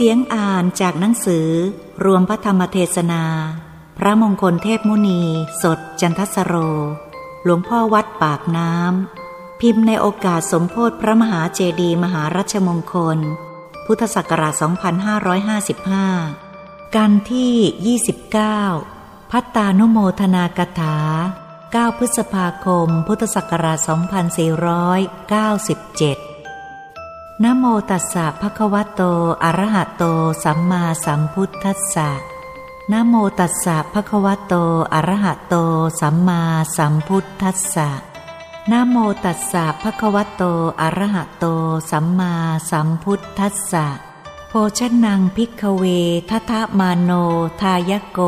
เสียงอ่านจากหนังสือ รวมพระธรรมเทศนา พระมงคลเทพมุนี สดจันทสโร หลวงพ่อวัดปากน้ำ พิมพ์ในโอกาสสมโพธิพระมหาเจดีมหารัชมงคล พุทธศักราช 2555 กันที่ 29 พัตตานุโมทนากถา 9 พฤษภาคม พุทธศักราช 2497 นโมตัสสะภะคะวะโต อะระหะโต สัมมาสัมพุทธัสสะนโมตัสสะภะคะวะโต อะระหะโต สัมมาสัมพุทธัสสะนโมตัสสะภะคะวะโต อะระหะโต สัมมาสัมพุทธัสสะโภชนังพิกเวทัทมาโน ทายโก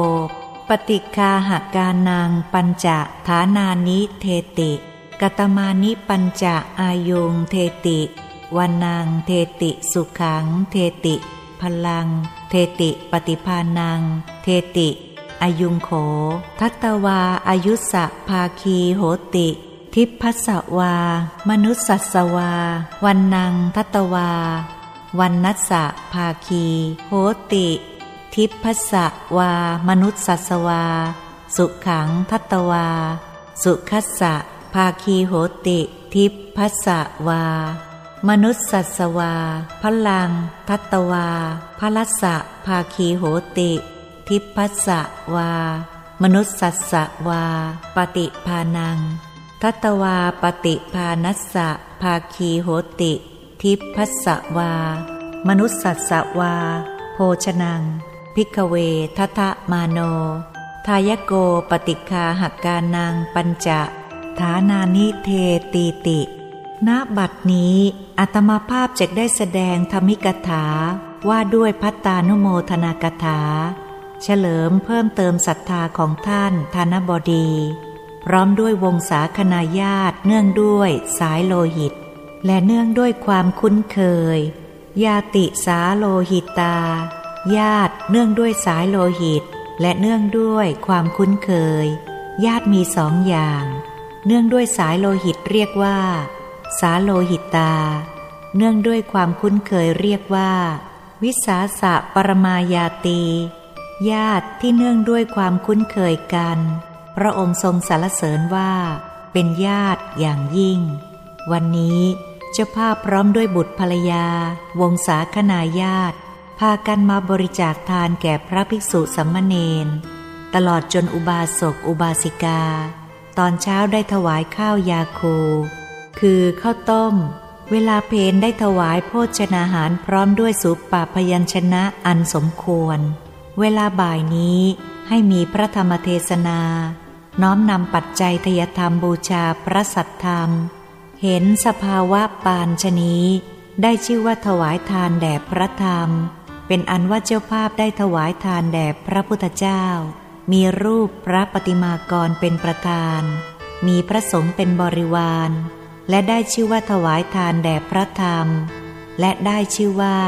ปฏิคาหากานัง ปัญจฐานานิเทติ กตมานิปัญจอายุงเทติ วันนางเทติสุขัง เทติพลัง เทติปฏิพานัง เทติอายุงโข ทัตวาอายุสะภาคีโหติ ทิพัสวา มนุสสัสวา วันนางทัตวา วันนัสสะภาคีโหติ ทิพัสวา มนุสสัสวา สุขังทัตวา สุขัสสะภาคีโหติ ทิพัสวา มนุษย์สัสวา พลัง ทัตวา พลัสสะ ภาคีโหติ ทิพัสสะวา มนุษย์สัสวา ปฏิพานัง ทัตวาปฏิพานัสสะ ภาคีโหติ ทิพัสสะวา มนุษย์สัสวา โภชนัง พิกเวทัตมาโน ทายโกปฏิคาหักการนังปัญจะ ฐานานิเทตีติ ณบัดนี้อัตมาภาพจะได้แสดงธรรมิกถาว่าด้วยพัตตานุโมทนากถา เฉลิมเพิ่มเติมศรัทธาของท่านธนบดี พร้อมด้วยวงศาคณาญาติเนื่องด้วยสายโลหิต และเนื่องด้วยความคุ้นเคย ญาติสาโลหิตตาญาติเนื่องด้วยสายโลหิต และเนื่องด้วยความคุ้นเคย ญาติมีสองอย่าง เนื่องด้วยสายโลหิตเรียกว่า สาโลหิตา เนื่องด้วยความคุ้นเคยเรียกว่า วิสาสะปรมายาตี ญาติที่เนื่องด้วยความคุ้นเคยกัน พระองค์ทรงสรรเสริญว่า เป็นญาติอย่างยิ่ง วันนี้เจ้าภาพพร้อมด้วยบุตรภรรยา วงศาคณาญาติ พากันมาบริจาคทานแก่พระภิกษุสัมมเนนตลอดจนอุบาสกอุบาสิกา ตอนเช้าได้ถวายข้าวยาคู คือข้าวต้ม เวลาเพนได้ถวายโภชนาหารพร้อมด้วยสุปปาพยัญชนะอันสมควร เวลาบ่ายนี้ให้มีพระธรรมเทศนา น้อมนำปัจจัยทยธรรมบูชาพระสัทธรรม เห็นสภาวะปานชนีได้ชื่อว่าถวายทานแด่พระธรรม เป็นอันว่าเจ้าภาพได้ถวายทานแด่พระพุทธเจ้า มีรูปพระปฏิมากรเป็นประธาน มีพระสงฆ์เป็นบริวาร และได้ชื่อว่าถวายทานแด่พระธรรม และได้ชื่อว่า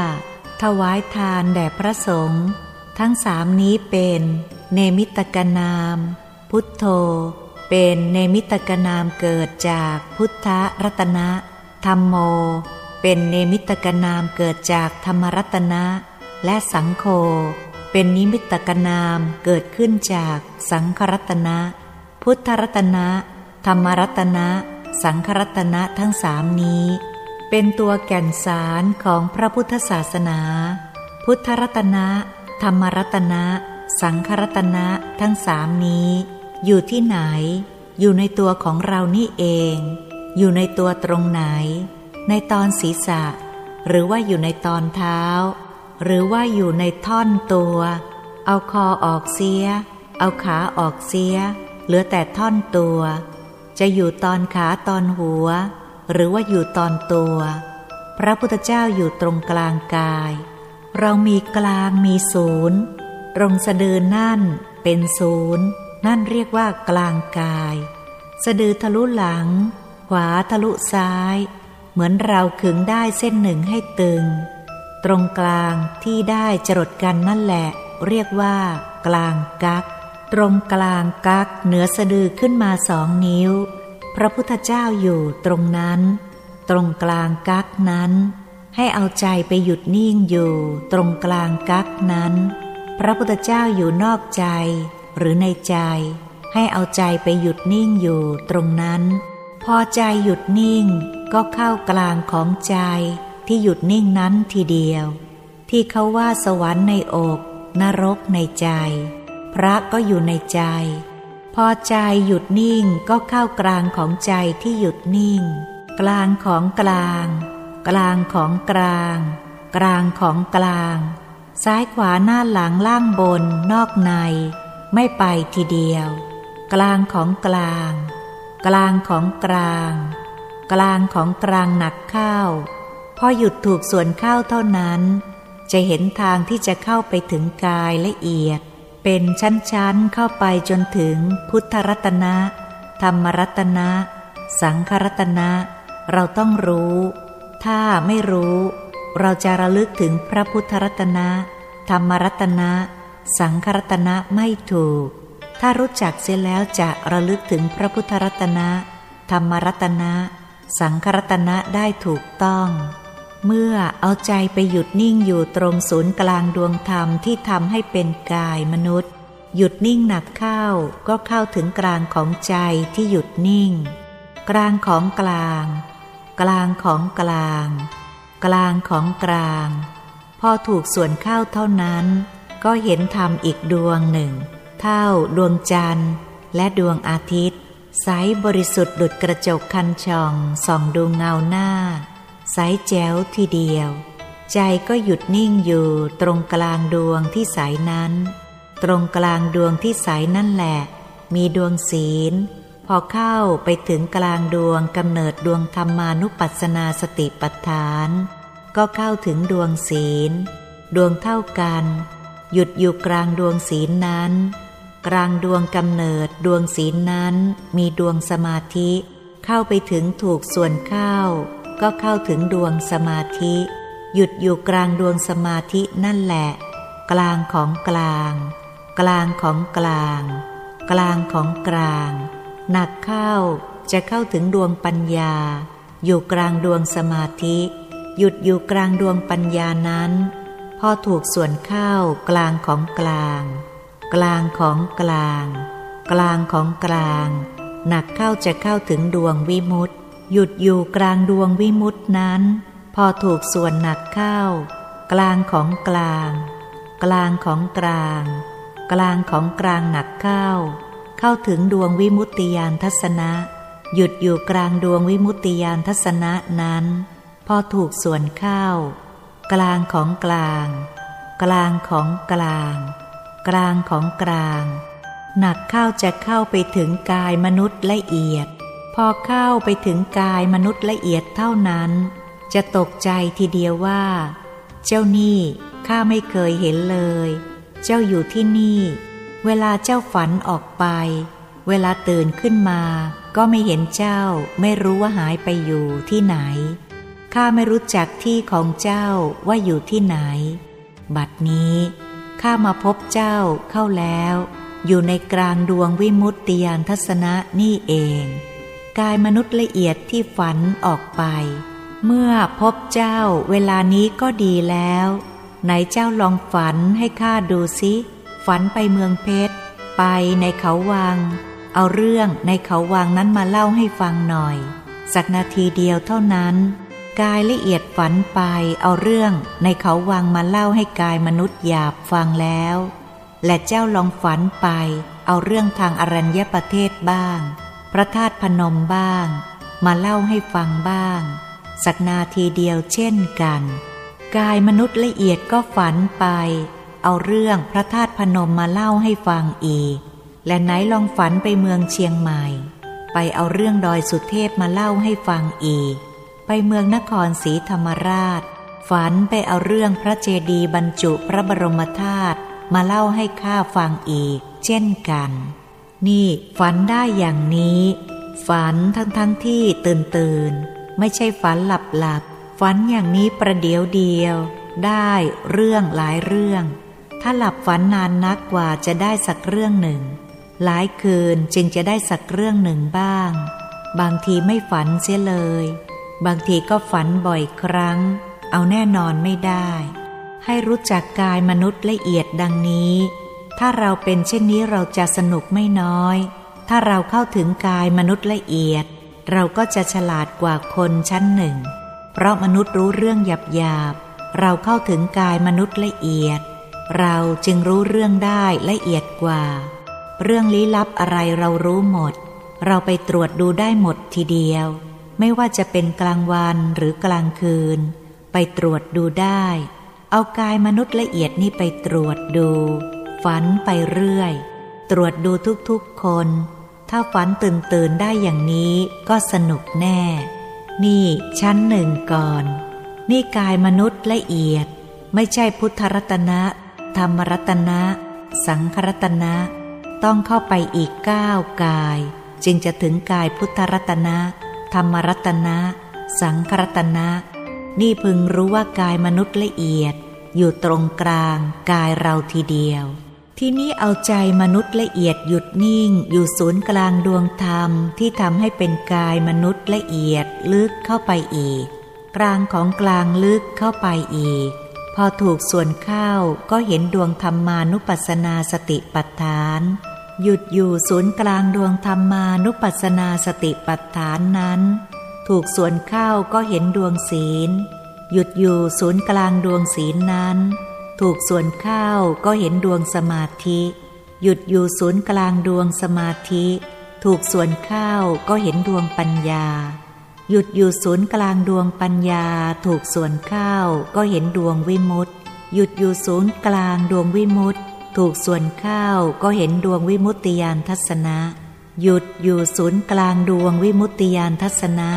ถวายทานแด่พระสงฆ์ทั้งสามนี้เป็น เนมิตกนาม พุทโธ เป็นเนมิตกนามเกิดจากพุทธรัตนะธรรมโม เป็นเนมิตกนามเกิดจากธรรมรัตนะ และสังโฆเป็นนิมิตกนามเกิดขึ้นจากสังครัตนะ พุทธรัตนะ ธรรมรัตนะ สังครัตนะทั้งสามนี้ เป็นตัวแก่นสารของพระพุทธศาสนา พุทธรัตนะ ธรรมรัตนะ สังครัตนะทั้งสามนี้ อยู่ที่ไหน อยู่ในตัวของเรานี่เอง อยู่ในตัวตรงไหน ในตอนศีรษะ หรือว่าอยู่ในตอนเท้า หรือว่าอยู่ในท่อนตัว เอาคอออกเสีย เอาขาออกเสีย เหลือแต่ท่อนตัว จะอยู่ตอนขาตอนหัว หรือว่าอยู่ตอนตัว พระพุทธเจ้าอยู่ตรงกลางกาย เรามีกลางมีศูนย์ ตรงสะดือนั่นเป็นศูนย์ นั่นเรียกว่ากลางกาย สะดือทะลุหลัง ขวาทะลุซ้าย เหมือนเราขึงได้เส้นหนึ่งให้ตึง ตรงกลางที่ได้จรดกันนั่นแหละ เรียกว่ากลางกัก ตรงกลางกักเหนือสะดือขึ้นมาสองนิ้ว พระพุทธเจ้าอยู่ตรงนั้น ตรงกลางกักนั้น ให้เอาใจไปหยุดนิ่งอยู่ ตรงกลางกักนั้น พระพุทธเจ้าอยู่นอกใจ หรือในใจ ให้เอาใจไปหยุดนิ่งอยู่ตรงนั้น พอใจหยุดนิ่งก็เข้ากลางของใจที่หยุดนิ่งนั้นทีเดียว ที่เขาว่าสวรรค์ในอก นรกในใจ พระก็อยู่ในใจ พอใจหยุดนิ่งก็เข้ากลางของใจที่หยุดนิ่ง กลางของกลาง กลางของกลาง กลางของกลาง ซ้ายขวาหน้าหลังล่างบนนอกใน ไม่ไปทีเดียว กลางของกลาง กลางของกลาง กลางของกลางหนักเข้าพอหยุดถูกส่วนเข้าเท่านั้น จะเห็นทางที่จะเข้าไปถึงกายละเอียด เป็นชั้นๆเข้าไปจนถึงพุทธรัตนะ ธรรมรัตนะ สังครัตนะ เราต้องรู้ ถ้าไม่รู้ เราจะระลึกถึงพระพุทธรัตนะ ธรรมรัตนะ สังครัตนะไม่ถูก ถ้ารู้จักเสียแล้วจะระลึกถึงพระพุทธรัตนะ ธรรมรัตนะ สังครัตนะได้ถูกต้อง เมื่อเอาใจไปหยุดนิ่งอยู่ตรงศูนย์กลางดวงธรรมที่ทำให้เป็นกายมนุษย์ หยุดนิ่งหนักเข้าก็เข้าถึงกลางของใจที่หยุดนิ่ง กลางของกลาง กลางของกลาง กลางของกลาง พอถูกส่วนเข้าเท่านั้น ก็เห็นธรรมอีกดวงหนึ่ง เท่าดวงจันทร์ และดวงอาทิตย์ใสบริสุทธิ์ดุดกระจกคันช่องส่องดูเงาหน้า ใสแจ๋วทีเดียว ใจก็หยุดนิ่งอยู่ตรงกลางดวงที่ใสนั้น ตรงกลางดวงที่ใสนั่นแหละ มีดวงศีล พอเข้าไปถึงกลางดวงกำเนิดดวงธรรมานุปัสสนาสติปัฏฐาน ก็เข้าถึงดวงศีล ดวงเท่ากัน หยุดอยู่กลางดวงศีลนั้น กลางดวงกำเนิดดวงศีลนั้น มีดวงสมาธิ เข้าไปถึงถูกส่วนเข้า ก็เข้าถึงดวงสมาธิ หยุดอยู่กลางดวงสมาธินั่นแหละ กลางของกลาง กลางของกลาง กลางของกลาง หนักเข้าจะเข้าถึงดวงปัญญา อยู่กลางดวงสมาธิ หยุดอยู่กลางดวงปัญญานั้น พอถูกส่วนเข้ากลางของกลาง กลางของกลาง กลางของกลาง หนักเข้าจะเข้าถึงดวงวิมุตติ หยุดอยู่กลางดวงวิมุตินั้น พอถูกส่วนหนักเข้า กลางของกลาง กลางของกลาง กลางของกลางหนักเข้า เข้าถึงดวงวิมุตติยานทัศนะ หยุดอยู่กลางดวงวิมุตติยานทัศนะนั้น พอถูกส่วนเข้า กลางของกลาง กลางของกลาง กลางของกลาง หนักเข้าจะเข้าไปถึงกายมนุษย์ละเอียด พอเข้าไปถึงกายมนุษย์ละเอียดเท่านั้น จะตกใจทีเดียวว่า เจ้านี่ข้าไม่เคยเห็นเลย เจ้าอยู่ที่นี่ เวลาเจ้าฝันออกไป เวลาตื่นขึ้นมา ก็ไม่เห็นเจ้า ไม่รู้ว่าหายไปอยู่ที่ไหน ข้าไม่รู้จักที่ของเจ้าว่าอยู่ที่ไหน บัดนี้ข้ามาพบเจ้าเข้าแล้ว อยู่ในกลางดวงวิมุตติยานทัศนะนี่เอง กายมนุษย์ละเอียดที่ฝันออกไป เมื่อพบเจ้าเวลานี้ก็ดีแล้ว ไหนเจ้าลองฝันให้ข้าดูสิฝันไปเมืองเพชร ไปในเขาวัง เอาเรื่องในเขาวังนั้นมาเล่าให้ฟังหน่อย สักนาทีเดียวเท่านั้น กายละเอียดฝันไปเอาเรื่องในเขาวังมาเล่าให้กายมนุษย์หยาบฟังแล้ว และเจ้าลองฝันไป เอาเรื่องทางอรัญญประเทศบ้าง พระธาตุพนมบ้าง มาเล่าให้ฟังบ้าง สักนาทีเดียวเช่นกัน กายมนุษย์ละเอียดก็ฝันไป เอาเรื่องพระธาตุพนมมาเล่าให้ฟังอีก และไหนลองฝันไปเมืองเชียงใหม่ ไปเอาเรื่องดอยสุเทพมาเล่าให้ฟังอีก ไปเมืองนครศรีธรรมราช ฝันไปเอาเรื่องพระเจดีย์บรรจุพระบรมธาตุมาเล่าให้ข้าฟังอีก เช่นกัน นี่ฝันได้อย่างนี้ ฝันทั้งทั้งที่ตื่นตื่นไม่ใช่ฝันหลับหลับฝันอย่างนี้ประเดี๋ยวเดียว ได้เรื่องหลายเรื่อง ถ้าหลับฝันนานนักกว่าจะได้สักเรื่องหนึ่ง หลายคืนจึงจะได้สักเรื่องหนึ่งบ้าง บางทีไม่ฝันเสียเลย บางทีก็ฝันบ่อยครั้ง เอาแน่นอนไม่ได้ ให้รู้จักกายมนุษย์ละเอียดดังนี้ ถ้าเราเป็นเช่นนี้เราจะสนุกไม่น้อย ถ้าเราเข้าถึงกายมนุษย์ละเอียด เราก็จะฉลาดกว่าคนชั้นหนึ่ง เพราะมนุษย์รู้เรื่องหยาบหยาบ เราเข้าถึงกายมนุษย์ละเอียด เราจึงรู้เรื่องได้ละเอียดกว่า เรื่องลี้ลับอะไรเรารู้หมด เราไปตรวจดูได้หมดทีเดียว ไม่ว่าจะเป็นกลางวันหรือกลางคืน ไปตรวจดูได้ เอากายมนุษย์ละเอียดนี่ไปตรวจดู ฝันไปเรื่อย ตรวจดูทุกๆคน ถ้าฝันตื่นตื่นได้อย่างนี้ก็สนุกแน่ นี่ชั้นหนึ่งก่อน นี่กายมนุษย์ละเอียด ไม่ใช่พุทธรัตนะ ธรรมรัตนะ สังครัตนะ ต้องเข้าไปอีกก้าวกาย จึงจะถึงกายพุทธรัตนะ ธรรมรัตนะ สังครัตนะ นี่พึงรู้ว่ากายมนุษย์ละเอียดอยู่ตรงกลางกายเราทีเดียว ที่นี้เอาใจมนุษย์ละเอียดหยุดนิ่ง อยู่ศูนย์กลางดวงธรรมที่ทำให้เป็นกายมนุษย์ละเอียดลึกเข้าไปอีก กลางของกลางลึกเข้าไปอีก พอถูกส่วนเข้าก็เห็นดวงธรรมานุปัสสนาสติปัฏฐาน หยุดอยู่ศูนย์กลางดวงธรรมานุปัสสนาสติปัฏฐานนั้น ถูกส่วนเข้าก็เห็นดวงศีล หยุดอยู่ศูนย์กลางดวงศีลนั้น ถูกส่วนข้าวก็เห็นดวงสมาธิ หยุดอยู่ศูนย์กลางดวงสมาธิ ถูกส่วนข้าวก็เห็นดวงปัญญา หยุดอยู่ศูนย์กลางดวงปัญญา ถูกส่วนข้าวก็เห็นดวงวิมุตต์หยุดอยู่ศูนย์กลางดวงวิมุตต์ถูกส่วนข้าวก็เห็นดวงวิมุตติยานทัศนะ หยุดอยู่ศูนย์กลางดวงวิมุตติยานทัศนะ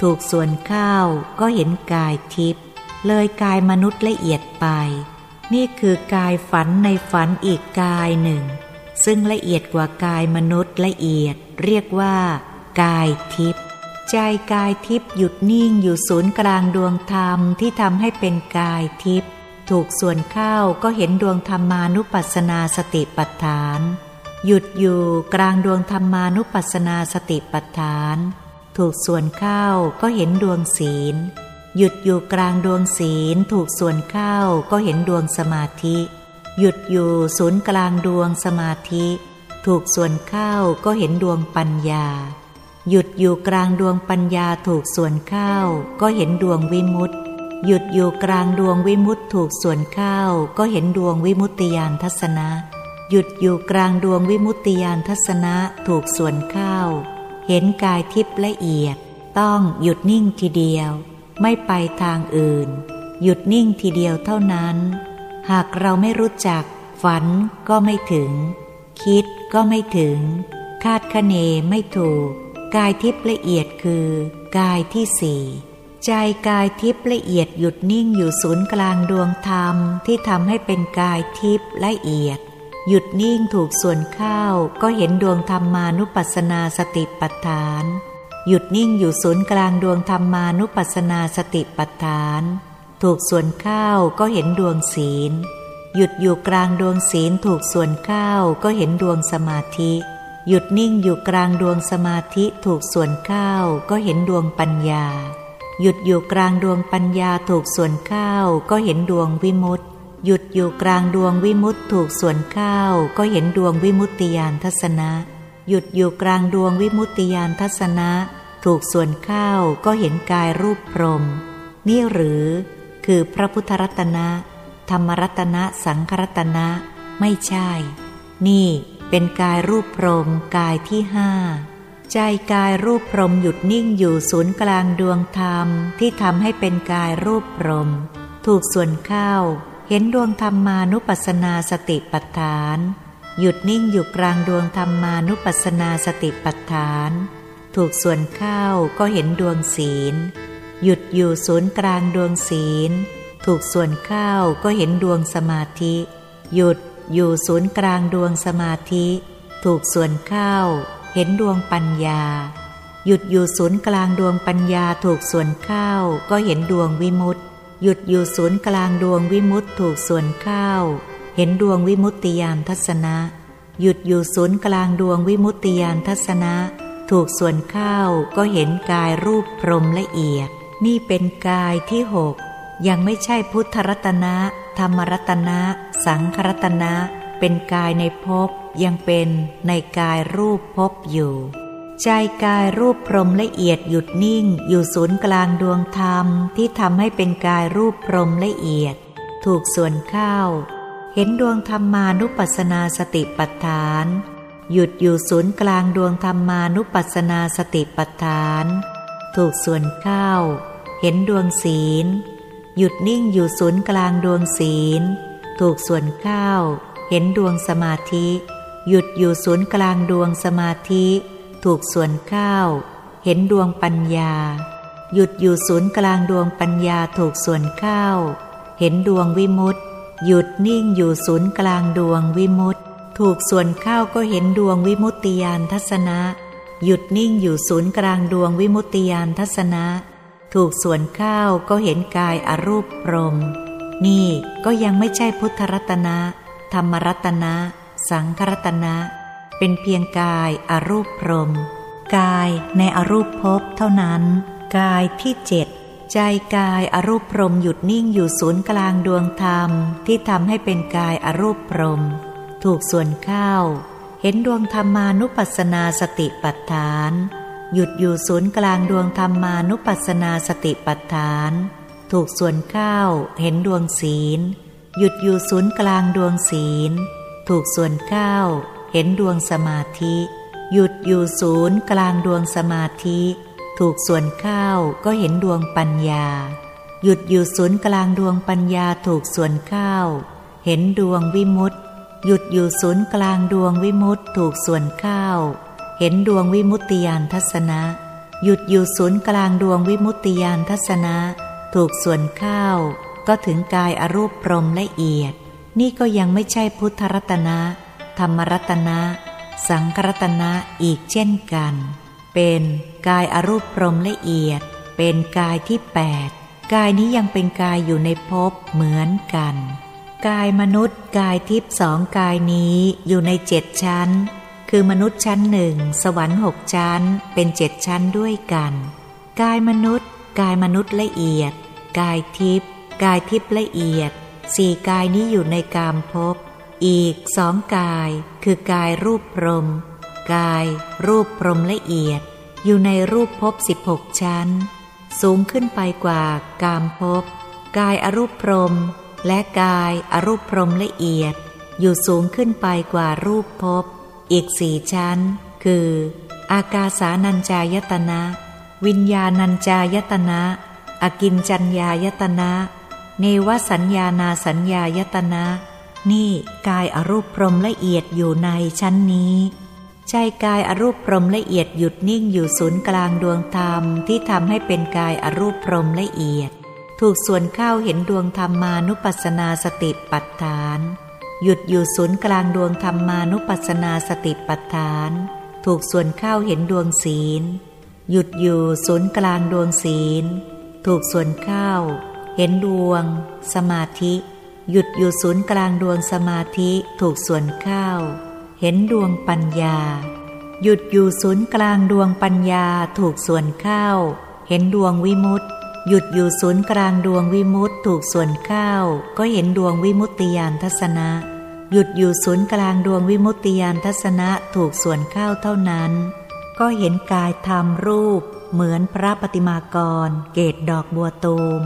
ถูกส่วนข้าวก็เห็นกายทิพย์เลยกายมนุษย์ละเอียดไป นี่คือกายฝันในฝันอีกกายหนึ่ง ซึ่งละเอียดกว่ากายมนุษย์ละเอียด เรียกว่า กายทิพย์ใจกายทิพย์หยุดนิ่งอยู่ศูนย์กลางดวงธรรมที่ทำให้เป็นกายทิพย์ถูกส่วนเข้าก็เห็นดวงธรรมานุปัสสนาสติปัฏฐาน หยุดอยู่กลางดวงธรรมานุปัสสนาสติปัฏฐาน ถูกส่วนเข้าก็เห็นดวงศีล หยุดอยู่กลางดวงศีลถูกส่วนเข้าก็เห็นดวงสมาธิ หยุดอยู่ศูนย์กลางดวงสมาธิ ถูกส่วนเข้าก็เห็นดวงปัญญา หยุดอยู่กลางดวงปัญญาถูกส่วนเข้าก็เห็นดวงวิมุตติ หยุดอยู่กลางดวงวิมุตติถูกส่วนเข้าก็เห็นดวงวิมุตติยานทัศนะ หยุดอยู่กลางดวงวิมุตติยานทัศนะถูกส่วนเข้าเห็นกายทิพย์ละเอียด ต้องหยุดนิ่งทีเดียว ไม่ไปทางอื่น หยุดนิ่งทีเดียวเท่านั้น หากเราไม่รู้จัก ฝันก็ไม่ถึง คิดก็ไม่ถึง คาดคะเนไม่ถูก กายทิพย์ละเอียดคือ กายที่สี่ใจกายทิพย์ละเอียดหยุดนิ่งอยู่ศูนย์กลางดวงธรรมที่ทำให้เป็นกายทิพย์ละเอียด หยุดนิ่งถูกส่วนเข้าก็เห็นดวงธรรมานุปัสสนาสติปัฏฐาน หยุดนิ่งอยู่ศูนย์กลางดวงธรรมานุปัสสนาสติปัฏฐาน ถูกส่วนเข้าก็เห็นดวงศีล หยุดอยู่กลางดวงศีลถูกส่วนเข้าก็เห็นดวงสมาธิ หยุดนิ่งอยู่กลางดวงสมาธิถูกส่วนข้าวก็เห็นดวงปัญญา หยุดอยู่กลางดวงปัญญาถูกส่วนข้าวก็เห็นดวงวิมุตติ หยุดอยู่กลางดวงวิมุตติถูกส่วนข้าวก็เห็นดวงวิมุตติยานทัศนะ หยุดอยู่กลางดวงวิมุตติยานทัศนะ ถูกส่วนข้าวก็เห็นกายรูปพรม นี่หรือคือพระพุทธรัตนะ ธรรมรัตนะสังครัตนะ ไม่ใช่ นี่เป็นกายรูปพรมกายที่ห้าใจกายรูปพรมหยุดนิ่งอยู่ศูนย์กลางดวงธรรมที่ทำให้เป็นกายรูปพรม ถูกส่วนเข้าเห็นดวงธรรมานุปัสสนาสติปัฏฐาน หยุดนิ่งอยู่กลางดวงธรรมานุปัสสนาสติปัฏฐาน ถูกส่วนเข้าก็เห็นดวงศีล หยุดอยู่ศูนย์กลางดวงศีล ถูกส่วนเข้าก็เห็นดวงสมาธิ หยุดอยู่ศูนย์กลางดวงสมาธิ ถูกส่วนเข้าเห็นดวงปัญญา หยุดอยู่ศูนย์กลางดวงปัญญาถูกส่วนเข้าก็เห็นดวงวิมุตติ หยุดอยู่ศูนย์กลางดวงวิมุตติถูกส่วนเข้า เห็นดวงวิมุตติยานทัศนะ หยุดอยู่ศูนย์กลางดวงวิมุตติยานทัศนะ ถูกส่วนเข้าก็เห็นกายรูปพรมละเอียด นี่เป็นกายที่หกยังไม่ใช่พุทธรัตนะ ธรรมรัตนะ สังครัตนะ เป็นกายในภพยังเป็นในกายรูปภพอยู่ ใจกายรูปพรมละเอียดหยุดนิ่ง อยู่ศูนย์กลางดวงธรรมที่ทำให้เป็นกายรูปพรมละเอียด ถูกส่วนเข้า เห็นดวงธรรมานุปัสสนาสติปัฏฐาน หยุดอยู่ศูนย์กลางดวงธรรมานุปัสสนาสติปัฏฐาน ถูกส่วนเข้า เห็นดวงศีล หยุดนิ่งอยู่ศูนย์กลางดวงศีล ถูกส่วนเข้า เห็นดวงสมาธิ หยุดอยู่ศูนย์กลางดวงสมาธิ ถูกส่วนเข้า เห็นดวงปัญญา หยุดอยู่ศูนย์กลางดวงปัญญาถูกส่วนเข้า เห็นดวงวิมุตติ หยุดนิ่งอยู่ศูนย์กลางดวงวิมุตติถูกส่วนเข้าก็เห็นดวงวิมุตติยานทัศนะ หยุดนิ่งอยู่ศูนย์กลางดวงวิมุตติยานทัศนะ ถูกส่วนเข้าก็เห็นกายอรูปพรม นี่ก็ยังไม่ใช่พุทธรัตนะ ธรรมรัตนะ สังครัตนะ เป็นเพียงกายอรูปพรม กายในอรูปภพเท่านั้น กายที่เจ็ด ใจกายอรูปพรมหยุดนิ่งอยู่ศูนย์กลางดวงธรรมที่ทำให้เป็นกายอรูปพรม ถูกส่วนเข้า เห็นดวงธรรมานุปัสสนาสติปัฏฐาน หยุดอยู่ศูนย์กลางดวงธรรมานุปัสสนาสติปัฏฐาน ถูกส่วนเข้า เห็นดวงศีล หยุดอยู่ศูนย์กลางดวงศีล ถูกส่วนเข้า เห็นดวงสมาธิ หยุดอยู่ศูนย์กลางดวงสมาธิ ถูกส่วนข้าวก็เห็นดวงปัญญา หยุดอยู่ศูนย์กลางดวงปัญญาถูกส่วนข้าว เห็นดวงวิมุตติ หยุดอยู่ศูนย์กลางดวงวิมุตติถูกส่วนข้าว เห็นดวงวิมุตติยานทัศนะ หยุดอยู่ศูนย์กลางดวงวิมุตติยานทัศนะ ถูกส่วนข้าว ก็ถึงกายอรูปพรมละเอียด นี่ก็ยังไม่ใช่พุทธรัตนะ ธรรมรัตนะ สังครัตนะอีกเช่นกัน เป็นกายอรูปพรมละเอียด เป็นกายที่แปดกายนี้ยังเป็นกายอยู่ในภพเหมือนกัน กายมนุษย์กายทิพย์สองกายนี้อยู่ในเจ็ดชั้น คือมนุษย์ชั้นหนึ่งสวรรค์หกชั้น เป็นเจ็ดชั้นด้วยกัน กายมนุษย์ กายมนุษย์ละเอียด กายทิพย์กายทิพย์ละเอียดสี่กายนี้อยู่ในกามภพอีกสองกาย คือกายรูปพรม กายรูปพรมละเอียดอยู่ในรูปภพสิบหกชั้น สูงขึ้นไปกว่ากามภพกายอรูปพรม และกายอรูปพรมละเอียด อยู่สูงขึ้นไปกว่ารูปภพอีกสี่ชั้น คือ อากาสานัญจายตนะ วิญญาณัญจายตนะ อกินจัญญายตนะ เนวสัญญานาสัญญายตนะ นี่กายอรูปพรมละเอียดอยู่ในชั้นนี้ ใจกายอรูปพรมละเอียดหยุดนิ่งอยู่ศูนย์กลางดวงธรรมที่ทำให้เป็นกายอรูปพรมละเอียด ถูกส่วนเข้าเห็นดวงธรรมานุปัสสนาสติปัฏฐาน หยุดอยู่ศูนย์กลางดวงธรรมานุปัสสนาสติปัฏฐาน ถูกส่วนเข้าเห็นดวงศีล หยุดอยู่ศูนย์กลางดวงศีล ถูกส่วนเข้าเห็นดวง สมาธิ หยุดอยู่ศูนย์กลางดวงสมาธิ ถูกส่วนเข้า เห็นดวงปัญญา หยุดอยู่ศูนย์กลางดวงปัญญาถูกส่วนเข้า เห็นดวงวิมุตติ หยุดอยู่ศูนย์กลางดวงวิมุตติถูกส่วนเข้า ก็เห็นดวงวิมุตติยานทัศนะ หยุดอยู่ศูนย์กลางดวงวิมุตติยานทัศนะถูกส่วนเข้าเท่านั้น ก็เห็นกายธรรมรูป เหมือนพระปฏิมากร เกตดอกบัวตูม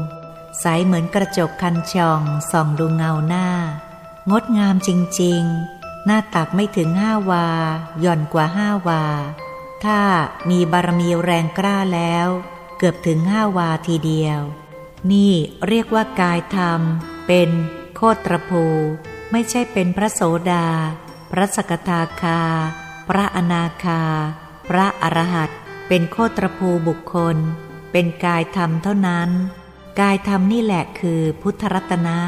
ใสเหมือนกระจกคันช่องส่องดูเงาหน้า งดงามจริง ๆ หน้าตักไม่ถึงห้าวา หย่อนกว่าห้าวา ถ้ามีบารมีแรงกล้าแล้ว เกือบถึงห้าวาทีเดียว นี่เรียกว่ากายธรรม เป็นโคตรภู ไม่ใช่เป็นพระโสดา พระสกทาคา พระอนาคา พระอรหัตเป็นโคตรภูบุคคล เป็นกายธรรมเท่านั้น กายธรรมนี่แหละคือพุทธรัตนะ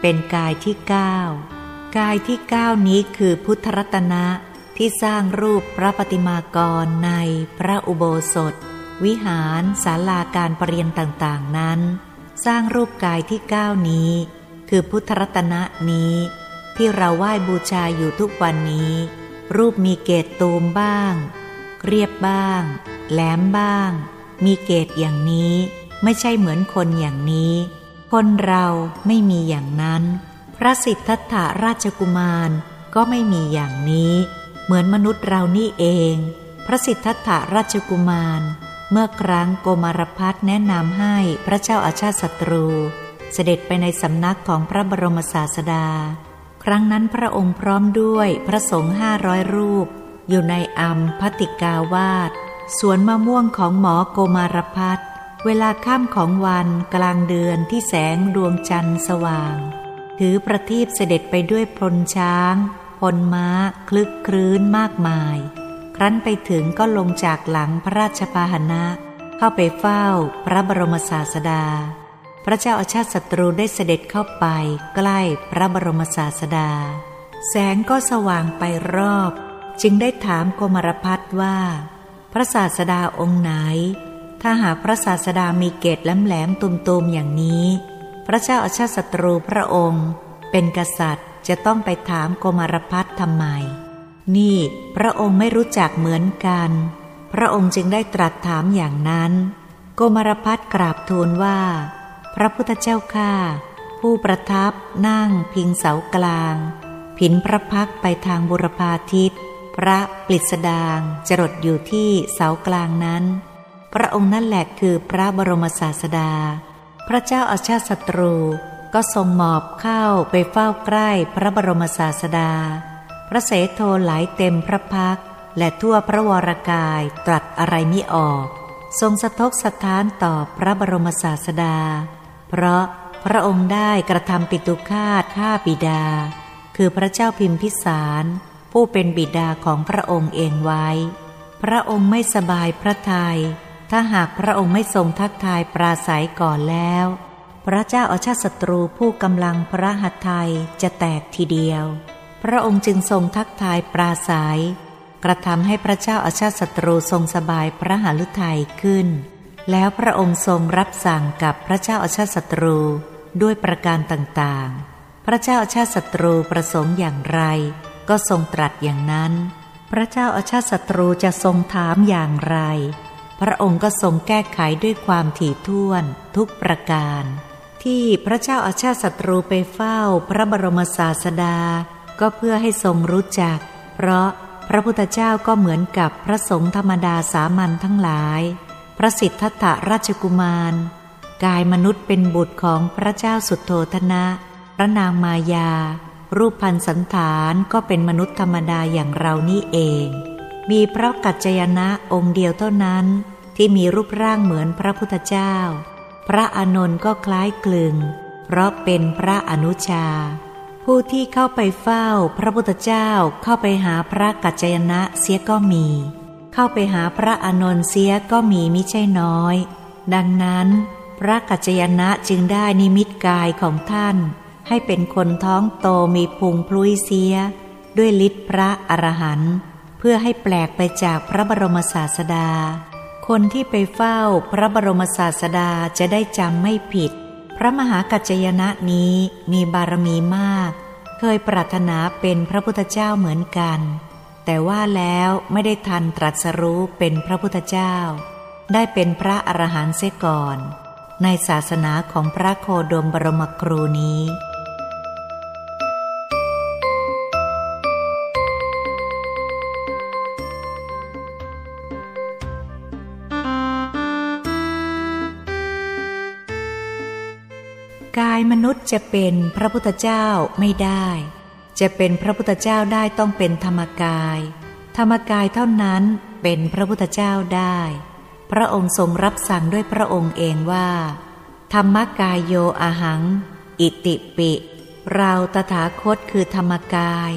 เป็นกายที่เก้า กายที่เก้านี้คือพุทธรัตนะที่สร้างรูปพระปฏิมากรในพระอุโบสถ วิหารศาลาการประเรียนต่างๆนั้น สร้างรูปกายที่เก้านี้ คือพุทธรัตนะนี้ ที่เราไหว้บูชาอยู่ทุกวันนี้ รูปมีเกตตูมบ้าง เรียบบ้าง แหลมบ้าง มีเกตอย่างนี้ ไม่ใช่เหมือนคนอย่างนี้ คนเราไม่มีอย่างนั้น พระสิทธัตถราชกุมารก็ไม่มีอย่างนี้ เหมือนมนุษย์เรานี่เอง พระสิทธัตถราชกุมาร เมื่อครั้งโกมารพัฒแนะนำให้พระเจ้าอาชาติศัตรู เสด็จไปในสำนักของพระบรมศาสดา ครั้งนั้นพระองค์พร้อมด้วยพระสงฆ์ห้าร้อยรูป อยู่ในอัมพติกาวาสสวนมะม่วงของหมอโกมารพัฒเวลาค่ำของวันกลางเดือนที่แสงดวงจันทร์สว่าง ถือประทีปเสด็จไปด้วยพลช้าง พลม้า คลึกครื้นมากมาย ครั้นไปถึงก็ลงจากหลังพระราชพาหนะ เข้าไปเฝ้าพระบรมศาสดา พระเจ้าอาชาติศัตรูได้เสด็จเข้าไปใกล้พระบรมศาสดา แสงก็สว่างไปรอบ จึงได้ถามโกมารพัฒว่า พระศาสดาองค์ไหน ถ้าหากพระศาสดามีเกศแหลมๆตุมๆอย่างนี้ พระเจ้าอาชาติศัตรูพระองค์ เป็นกษัตริย์จะต้องไปถามโกมารพัฒทำไม นี่พระองค์ไม่รู้จักเหมือนกัน พระองค์จึงได้ตรัสถามอย่างนั้น โกมารพัฒกราบทูลว่า พระพุทธเจ้าข้าผู้ประทับนั่งพิงเสากลาง ผินพระพักไปทางบุรพาทิศพระปลิดสดางจรดอยู่ที่เสากลางนั้น พระองค์นั่นแหละคือพระบรมศาสดา พระเจ้าอาชาติศัตรูก็ทรงหมอบเข้าไปเฝ้าใกล้พระบรมศาสดา พระเสโทไหลเต็มพระพัก และทั่วพระวรากายตรัสอะไรมิออก ทรงสะทกสะท้านต่อพระบรมศาสดา เพราะพระองค์ได้กระทำปิตุคาตฆ่าบิดา คือพระเจ้าพิมพิสาร ผู้เป็นบิดาของพระองค์เองไว้ พระองค์ไม่สบายพระทยัย ถ้าหากพระองค์ไม่ทรงทักทายปราศัยก่อนแล้ว พระเจ้าอาชาติศัตรูผู้กำลังพระหัตถ์จะแตกทีเดียว พระองค์จึงทรงทักทายปราศัย กระทำให้พระเจ้าอาชาติศัตรูทรงสบายพระหฤทัยขึ้น แล้วพระองค์ทรงรับสั่งกับพระเจ้าอาชาติศัตรูด้วยประการต่างๆ พระเจ้าอาชาติศัตรูประสงค์อย่างไร ก็ทรงตรัสอย่างนั้น พระเจ้าอาชาติศัตรูจะทรงถามอย่างไร พระองค์ก็ทรงแก้ไขด้วยความถี่ถ้วนทุกประการ ที่พระเจ้าอาชาติศัตรูไปเฝ้าพระบรมศาสดา ก็เพื่อให้ทรงรู้จัก เพราะพระพุทธเจ้าก็เหมือนกับพระสงฆ์ธรรมดาสามัญทั้งหลาย พระสิทธัตถราชกุมาร กายมนุษย์เป็นบุตรของพระเจ้าสุดโทนะ พระนางมายา รูปพันสันฐานก็เป็นมนุษย์ธรรมดาอย่างเรานี่เอง มีพระกัจจยนะองค์เดียวเท่านั้น ที่มีรูปร่างเหมือนพระพุทธเจ้า พระอานนท์ก็คล้ายกลึง เพราะเป็นพระอนุชา ผู้ที่เข้าไปเฝ้าพระพุทธเจ้าเข้าไปหาพระกัจจยนะเสียก็มี เข้าไปหาพระอานนท์เสียก็มีมิใช่น้อย ดังนั้น พระกัจจยนะจึงได้นิมิตกายของท่าน ให้เป็นคนท้องโตมีพุงพลุยเสีย ด้วยฤทธิพระอรหันต์ เพื่อให้แปลกไปจากพระบรมศาสดา คนที่ไปเฝ้าพระบรมศาสดาจะได้จำไม่ผิด พระมหากัจจยนะนี้มีบารมีมาก เคยปรารถนาเป็นพระพุทธเจ้าเหมือนกัน แต่ว่าแล้วไม่ได้ทันตรัสรู้เป็นพระพุทธเจ้า ได้เป็นพระอรหันต์เสียก่อน ในศาสนาของพระโคดมบรมครูนี้ายมนุษย์จะเป็นพระพุทธเจ้าไม่ได้ จะเป็นพระพุทธเจ้าได้ต้องเป็นธรรมกาย ธรรมกายเท่านั้นเป็นพระพุทธเจ้าได้ พระองค์ทรงรับสั่งด้วยพระองค์เองว่า ธรรมกายโยอาหัง อิติปิ เราตถาคตคือธรรมกาย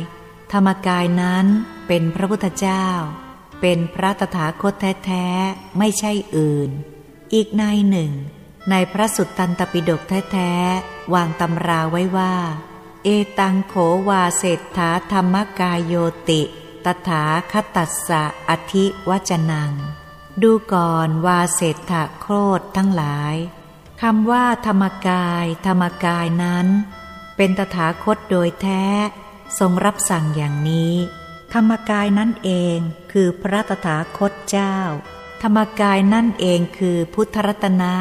ธรรมกายนั้นเป็นพระพุทธเจ้า เป็นพระตถาคตแท้ๆไม่ใช่อื่น อีกในหนึ่ง ในพระสุตตันตปิฎกแท้ๆ วางตำราไว้ว่า เอตังโขวาเศรษฐาธรรมกายโยติ ตถาคตัสสะอธิวจนัง ดูก่อนวาเศรษฐโคตทั้งหลายคำว่าธรรมกาย ธรรมกายนั้น เป็นตถาคตโดยแท้ ทรงรับสั่งอย่างนี้ ธรรมกายนั่นเองคือพระตถาคตเจ้า ธรรมกายนั่นเองคือพุทธรัตนะ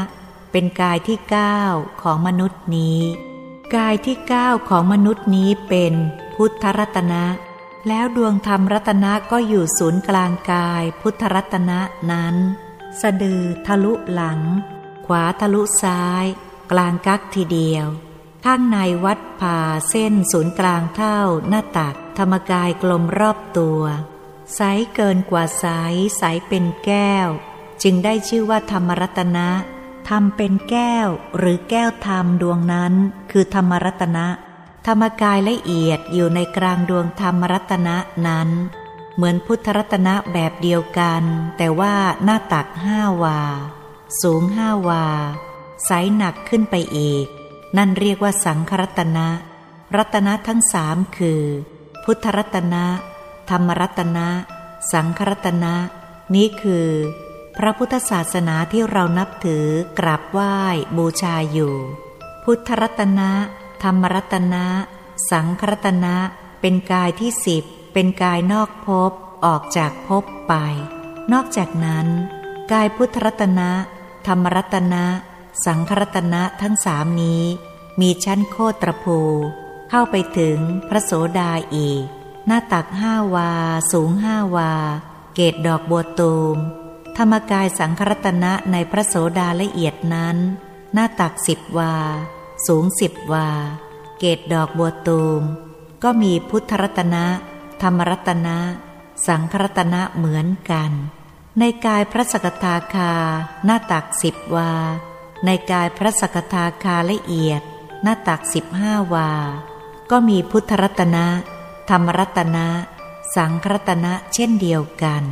เป็นกายที่เก้าของมนุษย์นี้ กายที่เก้าของมนุษย์นี้เป็นพุทธรัตนะ แล้วดวงธรรมรัตนะก็อยู่ศูนย์กลางกายพุทธรัตนะนั้น สะดือทะลุหลัง ขวาทะลุซ้าย กลางกักทีเดียว ข้างในวัดผ่าเส้นศูนย์กลางเท่าหน้าตัก ธรรมกายกลมรอบตัวใสเกินกว่าใสใสเป็นแก้ว จึงได้ชื่อว่าธรรมรัตนะ ธรรมเป็นแก้วหรือแก้วธรรมดวงนั้น คือธรรมรัตนะ ธรรมกายละเอียดอยู่ในกลางดวงธรรมรัตนะนั้น เหมือนพุทธรัตนะแบบเดียวกัน แต่ว่าหน้าตักห้าวา สูงห้าวาใสหนักขึ้นไปอีก นั่นเรียกว่าสังครัตนะ รัตนะทั้งสามคือ พุทธรัตนะ ธรรมรัตนะ สังครัตนะ นี้คือ พระพุทธศาสนาที่เรานับถือกราบไหว้บูชาอยู่ พุทธรัตนะ ธรรมรัตนะ สังครัตนะ เป็นกายที่สิบ เป็นกายนอกภพออกจากภพไป นอกจากนั้น กายพุทธรัตนะ ธรรมรัตนะ สังครัตนะทั้งสามนี้ มีชั้นโคตรภู เข้าไปถึงพระโสดาอีก หน้าตักห้าวา สูงห้าวา เกตดอกบัวตูม ธรรมกายสังครัตนะในพระโสดาละเอียดนั้น หน้าตักสิบวา สูงสิบวา เกตดอกบัวตูม ก็มีพุทธรัตนะ ธรรมรัตนะ สังครัตนะเหมือนกัน ในกายพระสกทาคา หน้าตักสิบวา ในกายพระสกทาคาละเอียด หน้าตักสิบห้าวา ก็มีพุทธรัตนะ ธรรมรัตนะ สังครัตนะเช่นเดียวกัน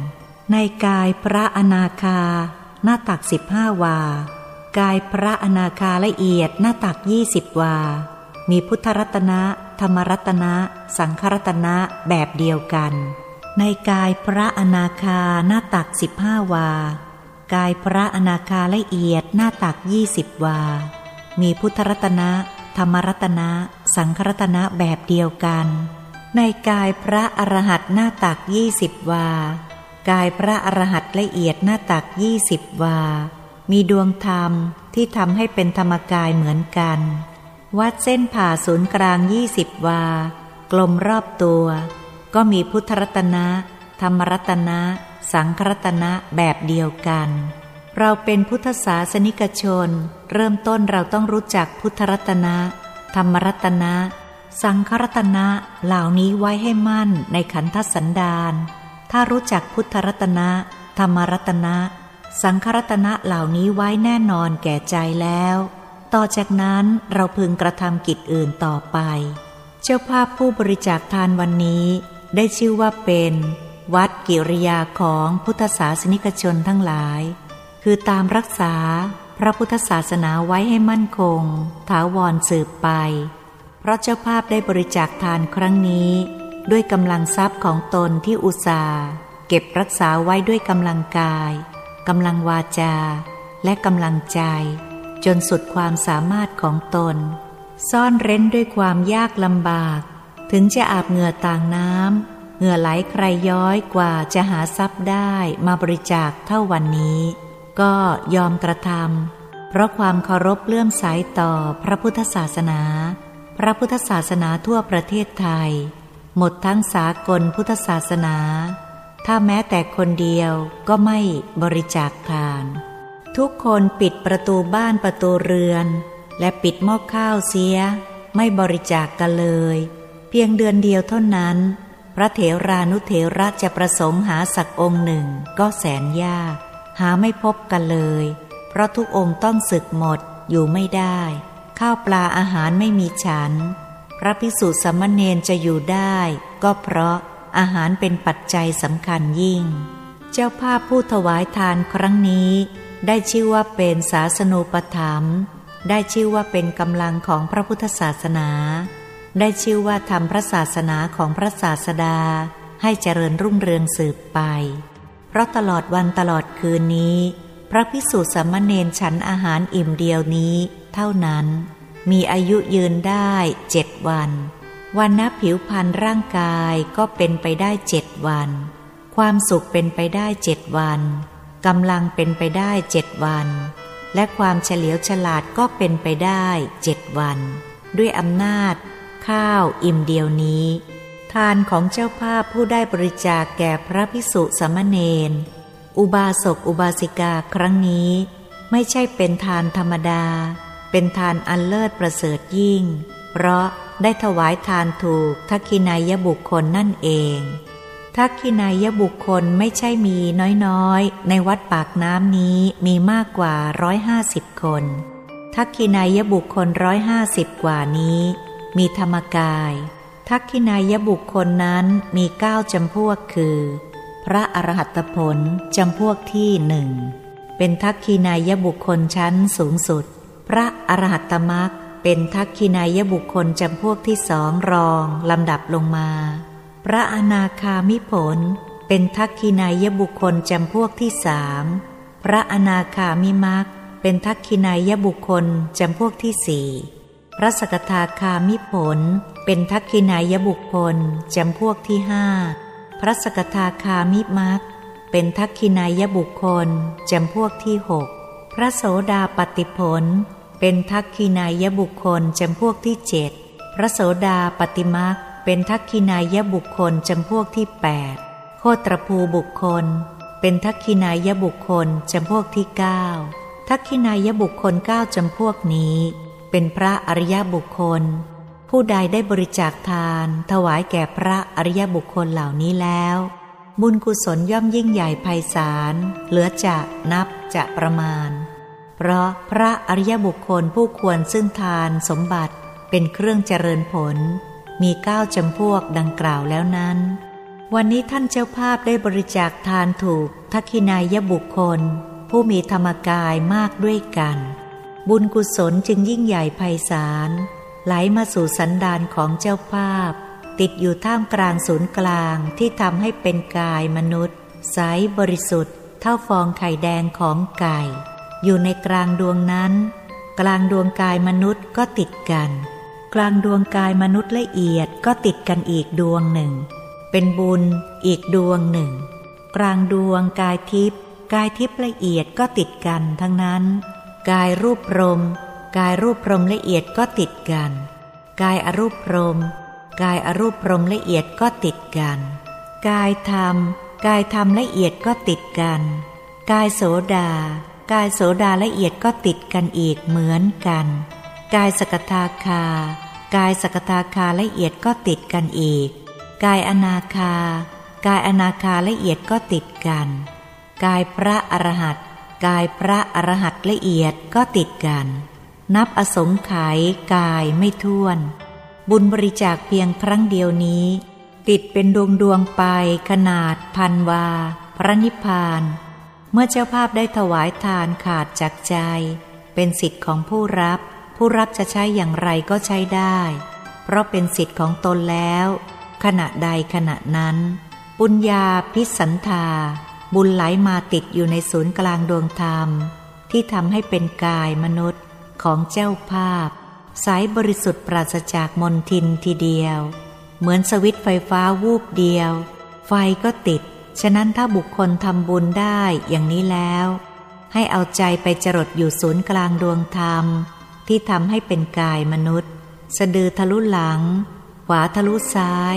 ในกายพระอนาคา หน้าตักสิบห้าวา กายพระอนาคาละเอียดหน้าตักยี่สิบวา มีพุทธรัตนะ ธรรมรัตนะ สังครัตนะแบบเดียวกัน ในกายพระอนาคาหน้าตักสิบห้าวา กายพระอนาคาละเอียดหน้าตักยี่สิบวา มีพุทธรัตนะ ธรรมรัตนะ สังครัตนะแบบเดียวกัน ในกายพระอรหัตหน้าตักยี่สิบวา กายพระอรหัตละเอียดหน้าตักยี่สิบวา มีดวงธรรมที่ทำให้เป็นธรรมกายเหมือนกัน วัดเส้นผ่าศูนย์กลางยี่สิบวา กลมรอบตัว ก็มีพุทธรัตนะ ธรรมรัตนะ สังครัตนะแบบเดียวกัน เราเป็นพุทธศาสนิกชน เริ่มต้นเราต้องรู้จักพุทธรัตนะ ธรรมรัตนะ สังครัตนะเหล่านี้ไว้ให้มั่นในขันธสันดาน ถ้ารู้จักพุทธรัตนะ ธรรมรัตนะ สังครัตนะเหล่านี้ไว้แน่นอนแก่ใจแล้ว ต่อจากนั้นเราพึงกระทำกิจอื่นต่อไป เจ้าภาพผู้บริจาคทานวันนี้ ได้ชื่อว่าเป็น วัดกิริยาของพุทธศาสนิกชนทั้งหลาย คือตามรักษาพระพุทธศาสนาไว้ให้มั่นคง ถาวรสืบไป เพราะเจ้าภาพได้บริจาคทานครั้งนี้ ด้วยกำลังทรัพย์ของตนที่อุตสาห์เก็บรักษาไว้ด้วยกำลังกายกำลังวาจา และกำลังใจ จนสุดความสามารถของตน ซ่อนเร้นด้วยความยากลำบาก ถึงจะอาบเหงื่อต่างน้ำเหงื่อไหลใครย้อยกว่าจะหาทรัพย์ได้มาบริจาคเท่าวันนี้ ก็ยอมกระทำเพราะความเคารพเลื่อมใสต่อพระพุทธศาสนา พระพุทธศาสนาทั่วประเทศไทย หมดทั้งสากลพุทธศาสนา ถ้าแม้แต่คนเดียวก็ไม่บริจาคทาน ทุกคนปิดประตูบ้านประตูเรือน และปิดหม้อข้าวเสีย ไม่บริจาคกกันเลย เพียงเดือนเดียวเท่านั้น พระเถรานุเถระจะประสงค์หาสักองค์หนึ่งก็แสนยาก หาไม่พบกันเลย เพราะทุกองค์ต้องศึกหมดอยู่ไม่ได้ ข้าวปลาอาหารไม่มีฉัน พระพิสุสมณเณรจะอยู่ได้ ก็เพราะอาหารเป็นปัจจัยสำคัญยิ่ง เจ้าภาพผู้ถวายทานครั้งนี้ ได้ชื่อว่าเป็นศาสนูปธรรม ได้ชื่อว่าเป็นกำลังของพระพุทธศาสนา ได้ชื่อว่าทำพระศาสนาของพระศาสดา ให้เจริญรุ่งเรืองสืบไป เพราะตลอดวันตลอดคืนนี้ พระพิสุสมณเณรฉันอาหารอิ่มเดียวนี้ เท่านั้น มีอายุยืนได้เจ็ดวัน วันนับผิวพันธ์ร่างกายก็เป็นไปได้เจ็ดวัน ความสุขเป็นไปได้เจ็ดวันกำลังเป็นไปได้เจ็ดวัน และความเฉลียวฉลาดก็เป็นไปได้เจ็ดวัน ด้วยอำนาจ ข้าวอิ่มเดียวนี้ ทานของเจ้าภาพผู้ได้บริจาคแก่พระพิสุสมณเณรอุบาสกอุบาสิกาครั้งนี้ ไม่ใช่เป็นทานธรรมดา เป็นทานอันเลิศประเสริฐยิ่ง เพราะได้ถวายทานถูกทักขินายบุคคลนั่นเองทักขินายบุคคลไม่ใช่มีน้อยๆ ในวัดปากน้ำนี้มีมากกว่าร้อยห้าสิบคน ทักขินายบุคคลร้อยห้าสิบกว่านี้ มีธรรมกาย ทักขินายบุคคลนั้นมีเก้าจำพวกคือ พระอรหัตผลจำพวกที่หนึ่งเป็นทักขินายบุคคลชั้นสูงสุด พระอรหัตตมรักเป็นทักขินายบุคคลจำพวกที่สองรองลำดับลงมา พระอนาคามิผล เป็นทักขินายบุคคลจำพวกที่สามพระอนาคามิมักเป็นทักขินายบุคคลจำพวกที่สี่พระสกทาคามิผล เป็นทักขินายบุคคลจำพวกที่ห้าพระสกทาคามิมักเป็นทักขินายบุคคลจำพวกที่หกพระโสดาปติผล เป็นทักขินายบุคคลจำพวกที่เจ็ดพระโสดาปติมักเป็นทักขินายบุคคลจำพวกที่แปดโคตรภูบุคคล เป็นทักขินายบุคคลจำพวกที่เก้าทักขินายบุคคลเก้าจำพวกนี้ เป็นพระอริยบุคคล ผู้ใดได้บริจาคทาน ถวายแก่พระอริยบุคคลเหล่านี้แล้ว บุญกุศลย่อมยิ่งใหญ่ไพศาลเหลือจะนับจะประมาณ เพราะพระอริยบุคคลผู้ควรซึ่งทานสมบัติเป็นเครื่องเจริญผล มีเก้าจำพวกดังกล่าวแล้วนั้น วันนี้ท่านเจ้าภาพได้บริจาคทานถูกทักขินายบุคคล ผู้มีธรรมกายมากด้วยกัน บุญกุศลจึงยิ่งใหญ่ไพศาลไหลมาสู่สันดานของเจ้าภาพ ติดอยู่ท่ามกลางศูนย์กลางที่ทำให้เป็นกายมนุษย์ใสบริสุทธิ์ เท่าฟองไข่แดงของไก่ อยู่ในกลางดวงนั้น กลางดวงกายมนุษย์ก็ติดกัน กลางดวงกายมนุษย์ละเอียดก็ติดกันอีกดวงหนึ่ง เป็นบุญอีกดวงหนึ่ง กลางดวงกายทิพย์กายทิพย์ละเอียดก็ติดกันทั้งนั้น กายรูปพรม กายรูปพรมละเอียดก็ติดกัน กายอรูปพรม กายอรูปพรมละเอียดก็ติดกัน กายธรรม กายธรรมละเอียดก็ติดกัน กายโสดา กายโสดาละเอียดก็ติดกันอีกเหมือนกัน กายสกทาคา กายสกทาคาละเอียดก็ติดกันอีก กายอนาคา กายอนาคาละเอียดก็ติดกัน กายพระอรหัตกายพระอรหัตละเอียดก็ติดกัน นับอสงไขยกายไม่ท้วน บุญบริจาคเพียงครั้งเดียวนี้ ติดเป็นดวงดวงไปขนาดพันวา พระนิพพาน เมื่อเจ้าภาพได้ถวายทานขาดจากใจ เป็นสิทธิ์ของผู้รับ ผู้รับจะใช้อย่างไรก็ใช้ได้ เพราะเป็นสิทธิ์ของตนแล้ว ขณะใดขณะนั้น ปุญญาพิสันธาบุญไหลมาติดอยู่ในศูนย์กลางดวงธรรม ที่ทำให้เป็นกายมนุษย์ของเจ้าภาพสายบริสุทธิ์ปราศจากมนทินทีเดียว เหมือนสวิตไฟฟ้าวูบเดียว ไฟก็ติด ฉะนั้นถ้าบุคคลทำบุญได้อย่างนี้แล้ว ให้เอาใจไปจรดอยู่ศูนย์กลางดวงธรรม ที่ทำให้เป็นกายมนุษย์ สะดือทะลุหลัง ขวาทะลุซ้าย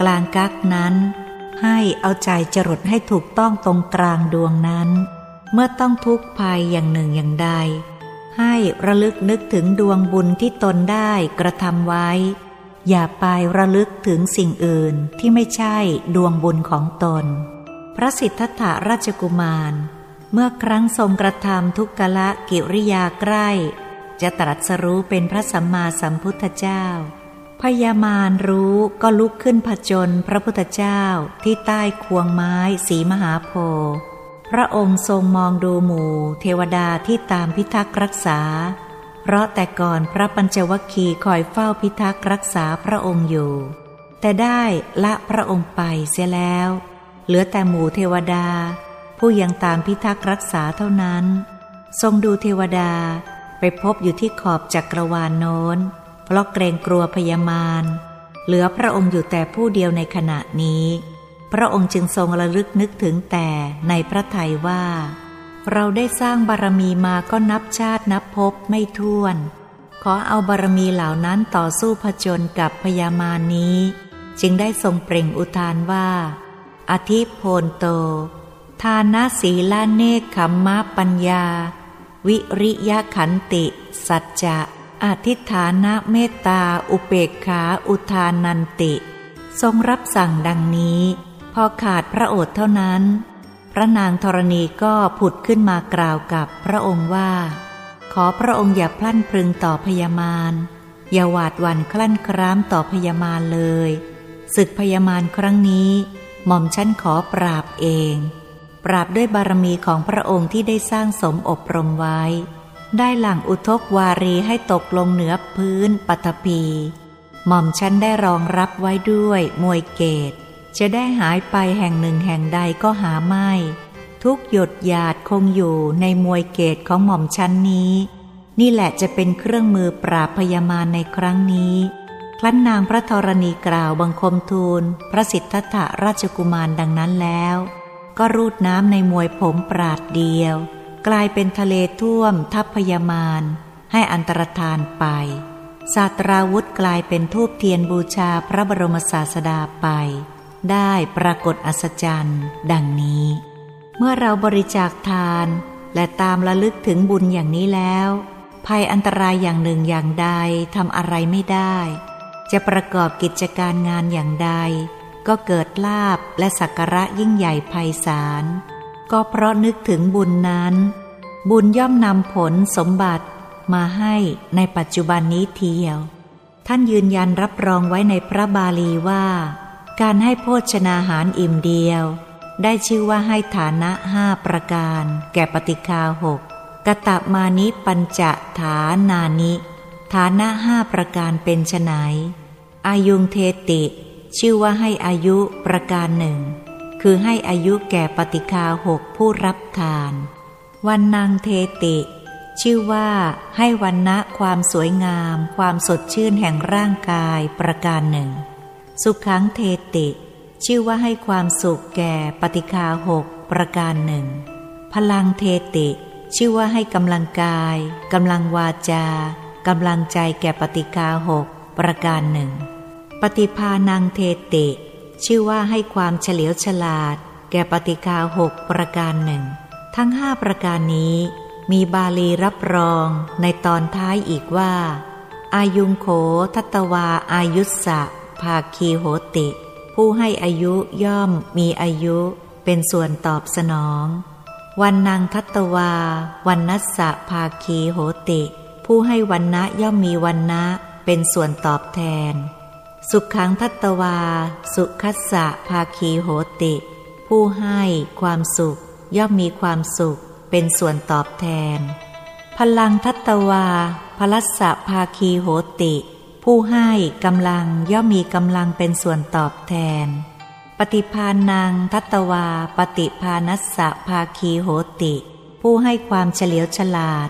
กลางกักนั้น ให้เอาใจจรดให้ถูกต้องตรงกลางดวงนั้น เมื่อต้องทุกข์ภัยอย่างหนึ่งอย่างใด ให้ระลึกนึกถึงดวงบุญที่ตนได้กระทำไว้ อย่าไประลึกถึงสิ่งอื่นที่ไม่ใช่ดวงบุญของตน พระสิทธัตถราชกุมาร เมื่อครั้งทรงกระทำทุกกละกิริยาใกล้ จะตรัสรู้เป็นพระสัมมาสัมพุทธเจ้า พญามารรู้ก็ลุกขึ้นผจญพระพุทธเจ้าที่ใต้ควงไม้สีมหาโพธิ์พระองค์ทรงมองดูหมู่ เทวดาที่ตามพิทักษ์รักษา เพราะแต่ก่อนพระปัญจวัคคีย์คอยเฝ้าพิทักษ์รักษาพระองค์อยู่ แต่ได้ละพระองค์ไปเสียแล้ว เหลือแต่หมู่เทวดา ผู้ยังตามพิทักษ์รักษาเท่านั้น ทรงดูเทวดาไปพบอยู่ที่ขอบจักรวาลโน้น เพราะเกรงกลัวพยามารเหลือพระองค์อยู่แต่ผู้เดียวในขณะนี้ พระองค์จึงทรงระลึกนึกถึงแต่ในพระทัยว่า เราได้สร้างบารมีมาก็นับชาตินับภพไม่ท้วน ขอเอาบารมีเหล่านั้นต่อสู้ผจญกับพยามานี้ จึงได้ทรงเปล่งอุทานว่า อธิโพนโต ทานาสีลาเนคขมมะปัญญา วิริยะขันติ สัจจะอธิฐานะเมตตาอุเปกขาอุทานันติ ทรงรับสั่งดังนี้ พอขาดพระโอษฐ์เท่านั้น พระนางธรณีก็ผุดขึ้นมากล่าวกับพระองค์ว่า ขอพระองค์อย่าพลั่นพรึงต่อพยามารอย่าหวาดหวั่นคลั่นคร้ามต่อพยามารเลย ศึกพยามารครั้งนี้ หม่อมฉันขอปราบเอง ปราบด้วยบารมีของพระองค์ที่ได้สร้างสมอบรมไว้ ได้หลังอุทกวารีให้ตกลงเหนือพื้นปฐพีหม่อมฉันได้รองรับไว้ด้วยมวยเกต จะได้หายไปแห่งหนึ่งแห่งใดก็หาไม่ ทุกหยดหยาดคงอยู่ในมวยเกตของหม่อมชั้นนี้ นี่แหละจะเป็นเครื่องมือปราบพยามารในครั้งนี้ ครั้นนางพระธรณีกล่าวบังคมทูล พระสิทธัตถราชกุมารดังนั้นแล้ว ก็รูดน้ำในมวยผมปราดเดียว กลายเป็นทะเลท่วม ทัพพยามารให้อันตรธานไปศาสตราวุธกลายเป็นทูบเทียนบูชาพระบรมศาสดาไป ได้ปรากฏอัศจรรย์ ดังนี้ เมื่อเราบริจาคทาน และตามระลึกถึงบุญอย่างนี้แล้ว ภัยอันตรายอย่างหนึ่งอย่างใดทำอะไรไม่ได้ จะประกอบกิจการงานอย่างใด ก็เกิดลาบและสักการะยิ่งใหญ่ไพศาล ก็เพราะนึกถึงบุญนั้น บุญย่อมนำผลสมบัติมาให้ในปัจจุบันนี้เทียว ท่านยืนยันรับรองไว้ในพระบาลีว่า การให้โภชนาหารอิ่มเดียว ได้ชื่อว่าให้ฐานะห้าประการ แก่ปฏิคาหกกตะมานิปัญจฐานานิ ฐานะห้าประการเป็นไฉนอายุงเทติ ชื่อว่าให้อายุประการหนึ่ง คือให้อายุแก่ปฏิคาหกผู้รับทาน วันนางเทติ ชื่อว่าให้วันณะความสวยงาม ความสดชื่นแห่งร่างกายประการหนึ่ง สุขขังเทติ ชื่อว่าให้ความสุขแก่ปฏิคาหกประการหนึ่ง พลังเทติ ชื่อว่าให้กำลังกายกำลังวาจา กำลังใจแก่ปฏิกาหกประการหนึ่ง ปฏิภาณังเทติ ชื่อว่าให้ความเฉลียวฉลาด แก่ปฏิกาหกประการหนึ่ง ทั้งห้าประการนี้ มีบาลีรับรองในตอนท้ายอีกว่า อายุงโขทัตวาอายุสะภาคีโหติ ผู้ให้อายุย่อมมีอายุเป็นส่วนตอบสนอง วันนางทัตวา วันนัสสะภาคีโหติ ผู้ให้วันนะย่อมมีวันนะเป็นส่วนตอบแทน สุขขังทัตวา สุขัสสะภาคีโหติ ผู้ให้ความสุข ย่อมมีความสุข เป็นส่วนตอบแทน พลังทัตวา พลัสสะภาคีโหติ ผู้ให้กำลังย่อมมีกำลังเป็นส่วนตอบแทน ปฏิพานังทัตวา ปฏิพานัสสะภาคีโหติ ผู้ให้ความเฉลียวฉลาด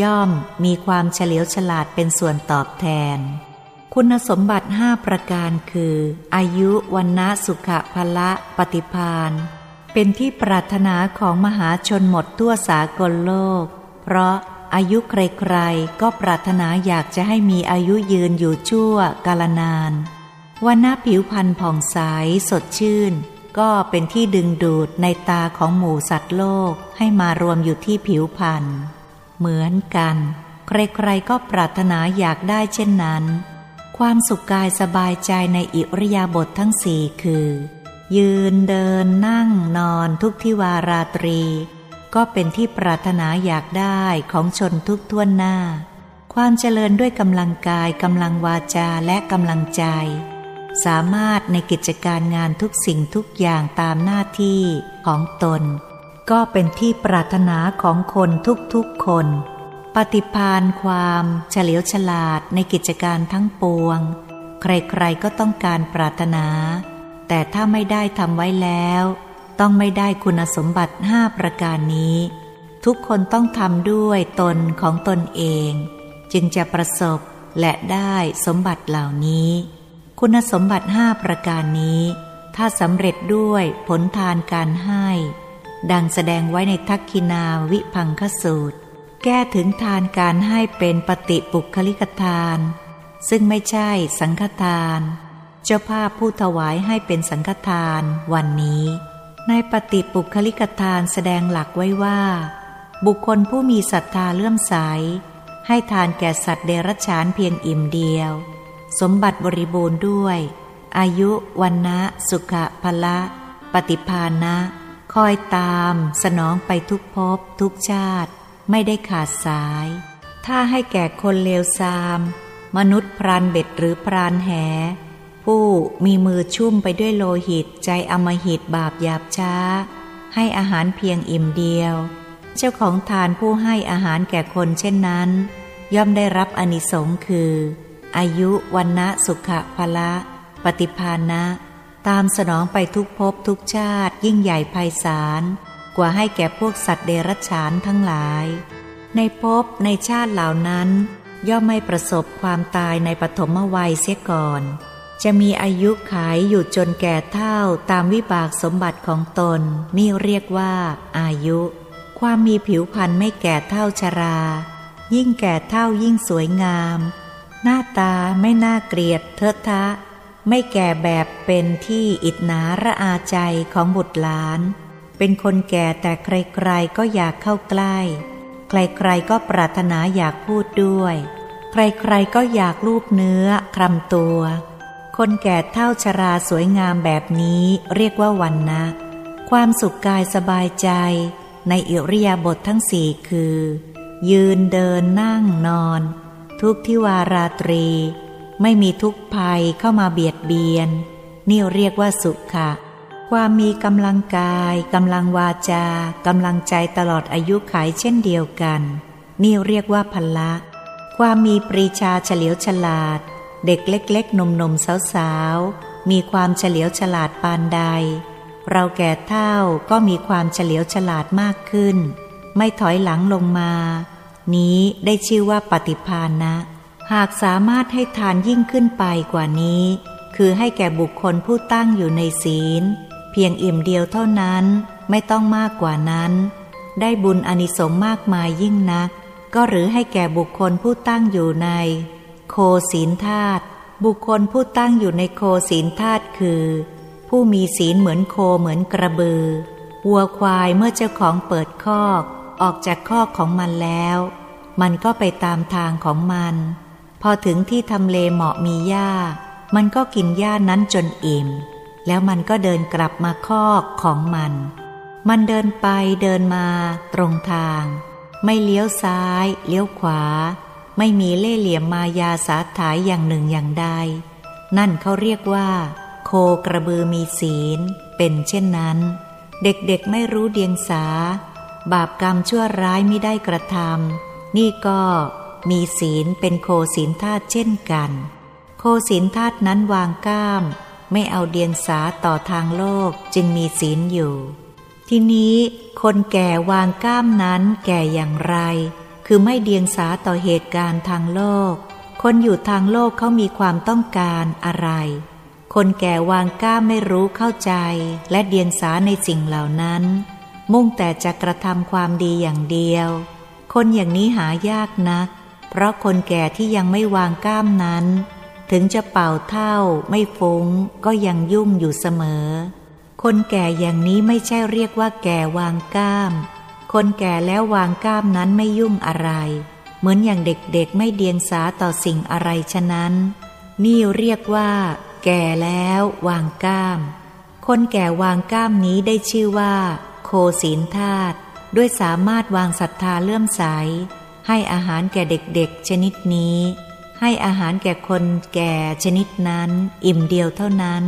ย่อมมีความเฉลียวฉลาดเป็นส่วนตอบแทน คุณสมบัติห้าประการคือ อายุวันนะสุขภละปฏิพานเป็นที่ปรารถนาของมหาชนหมดทั่วสากลโลก เพราะอายุใครๆ ก็ปรารถนาอยากจะให้มีอายุยืนอยู่ชั่วกาลนานวันนะผิวพรรณผ่องใสสดชื่น ก็เป็นที่ดึงดูดในตาของหมู่สัตว์โลกให้มารวมอยู่ที่ผิวพรรณ เหมือนกัน ใครๆก็ปรารถนาอยากได้เช่นนั้น ความสุขกายสบายใจในอิริยาบถททั้งสี่คือ ยืนเดินนั่งนอนทุกทิวาราตรี ก็เป็นที่ปรารถนาอยากได้ของชนทุกท่วนหน้า ความเจริญด้วยกำลังกายกำลังวาจาและกำลังใจ สามารถในกิจการงานทุกสิ่งทุกอย่างตามหน้าที่ของตน ก็เป็นที่ปรารถนาของคนทุกๆคน ปฏิพานความเฉลียวฉลาดในกิจการทั้งปวง ใครๆก็ต้องการปรารถนา แต่ถ้าไม่ได้ทำไว้แล้ว ต้องไม่ได้คุณสมบัติห้าประการนี้ ทุกคนต้องทำด้วยตนของตนเอง จึงจะประสบและได้สมบัติเหล่านี้ คุณสมบัติห้าประการนี้ ถ้าสำเร็จด้วยผลทานการให้ ดังแสดงไว้ในทักคินาวิพังคสูตร แก้ถึงทานการให้เป็นปฏิปุคลิกทาน ซึ่งไม่ใช่สังฆทาน เจ้าภาพผู้ถวายให้เป็นสังฆทานวันนี้ ในปฏิปุคลิกทานแสดงหลักไว้ว่า บุคคลผู้มีศรัทธาเลื่อมใส ให้ทานแก่สัตว์เดรัจฉานเพียงอิ่มเดียว สมบัติบริบูรณ์ด้วย อายุวันนะสุขะพละ ปฏิภาณะ คอยตามสนองไปทุกภพทุกชาติ ไม่ได้ขาดสาย ถ้าให้แก่คนเลวทราม มนุษย์พรานเบ็ดหรือพรานแห ผู้มีมือชุ่มไปด้วยโลหิตใจอมหิตบาปหยาบช้า ให้อาหารเพียงอิ่มเดียว เจ้าของทานผู้ให้อาหารแก่คนเช่นนั้น ย่อมได้รับอนิสงค์คือ อายุวันนะสุขะพละ ปฏิภาณะ ตามสนองไปทุกภพทุกชาติยิ่งใหญ่ไพศาลกว่าให้แก่พวกสัตว์เดรัจฉานทั้งหลาย ในภพในชาติเหล่านั้น ย่อมไม่ประสบความตายในปฐมวัยเสียก่อน จะมีอายุขายอยู่จนแก่เท่าตามวิบากสมบัติของตนนี่เรียกว่า อายุ ความมีผิวพรรณไม่แก่เท่าชรา ยิ่งแก่เท่ายิ่งสวยงาม หน้าตาไม่น่าเกลียดเทอะทะ ไม่แก่แบบเป็นที่อิดหนาระอาใจของบุตรหลาน เป็นคนแก่แต่ใครๆก็อยากเข้าใกล้ ใครๆก็ปรารถนาอยากพูดด้วย ใครๆก็อยากลูบเนื้อคลำตัว คนแก่เท่าชราสวยงามแบบนี้เรียกว่าวันนะ ความสุขกายสบายใจ ในอิริยาบถททั้งสี่คือ ยืนเดินนั่งนอน ทุกทิวาราตรี ไม่มีทุกข์ภัยเข้ามาเบียดเบียน นี่เรียกว่าสุขะ ความมีกำลังกายกำลังวาจากำลังใจตลอดอายุขัยเช่นเดียวกัน นี่เรียกว่าพละ ความมีปรีชาเฉลียวฉลาด เด็กเล็กๆนมๆสาวๆ มีความเฉลียวฉลาดปานใด เราแก่เท่าก็มีความเฉลียวฉลาดมากขึ้น ไม่ถอยหลังลงมา นี้ได้ชื่อว่าปฏิภาณนะ หากสามารถให้ทานยิ่งขึ้นไปกว่านี้ คือให้แก่บุคคลผู้ตั้งอยู่ในศีล เพียงอิ่มเดียวเท่านั้นไม่ต้องมากกว่านั้น ได้บุญอนิสงมากมายยิ่งนัก ก็หรือให้แก่บุคคลผู้ตั้งอยู่ใน โคศีลธาตุบุคคลผู้ตั้งอยู่ในโคศีลธาตุคือ ผู้มีศีลเหมือนโคเหมือนกระบือ วัวควายเมื่อเจ้าของเปิดคอก ออกจากคอกของมันแล้ว มันก็ไปตามทางของมัน อถึงที่ทำเลเหมาะมีหญ้า มันก็กินหญ้านั้นจนอิ่ม แล้วมันก็เดินกลับมาคอกของมัน มันเดินไปเดินมาตรงทาง ไม่เลี้ยวซ้าย เลี้ยวขวา ไม่มีเล่เหลี่ยมมายาสาถายอย่างหนึ่งอย่างใด นั่นเขาเรียกว่า โคกระบือมีศีล เป็นเช่นนั้น เด็กๆไม่รู้เดียงสา บาปกรรมชั่วร้ายไม่ได้กระทำนี่ก็ มีศีลเป็นโคศีลธาตุเช่นกัน โคศีลธาตุนั้นวางก้าม ไม่เอาเดียงสาต่อทางโลกจึงมีศีลอยู่ ทีนี้คนแก่วางก้ามนั้นแก่อย่างไร คือไม่เดียงสาต่อเหตุการณ์ทางโลก คนอยู่ทางโลกเขามีความต้องการอะไร คนแก่วางก้ามไม่รู้เข้าใจ และเดียงสาในสิ่งเหล่านั้น มุ่งแต่จะกระทำความดีอย่างเดียว คนอย่างนี้หายากนัก เพราะคนแก่ที่ยังไม่วางก้ามนั้น ถึงจะเป่าเท่าไม่ฟุ้งก็ยังยุ่งอยู่เสมอ คนแก่อย่างนี้ไม่ใช่เรียกว่าแก่วางก้าม คนแก่แล้ววางก้ามนั้นไม่ยุ่งอะไร เหมือนอย่างเด็กๆไม่เดียงสาต่อสิ่งอะไรฉะนั้น นี่เรียกว่า แก่แล้ววางก้าม คนแก่วางก้ามนี้ได้ชื่อว่า โคศีลธาตุด้วยสามารถวางศรัทธาเลื่อมใส ให้อาหารแก่เด็กๆ ชนิดนี้ ให้อาหารแก่คนแก่ชนิดนั้น อิ่มเดียวเท่านั้น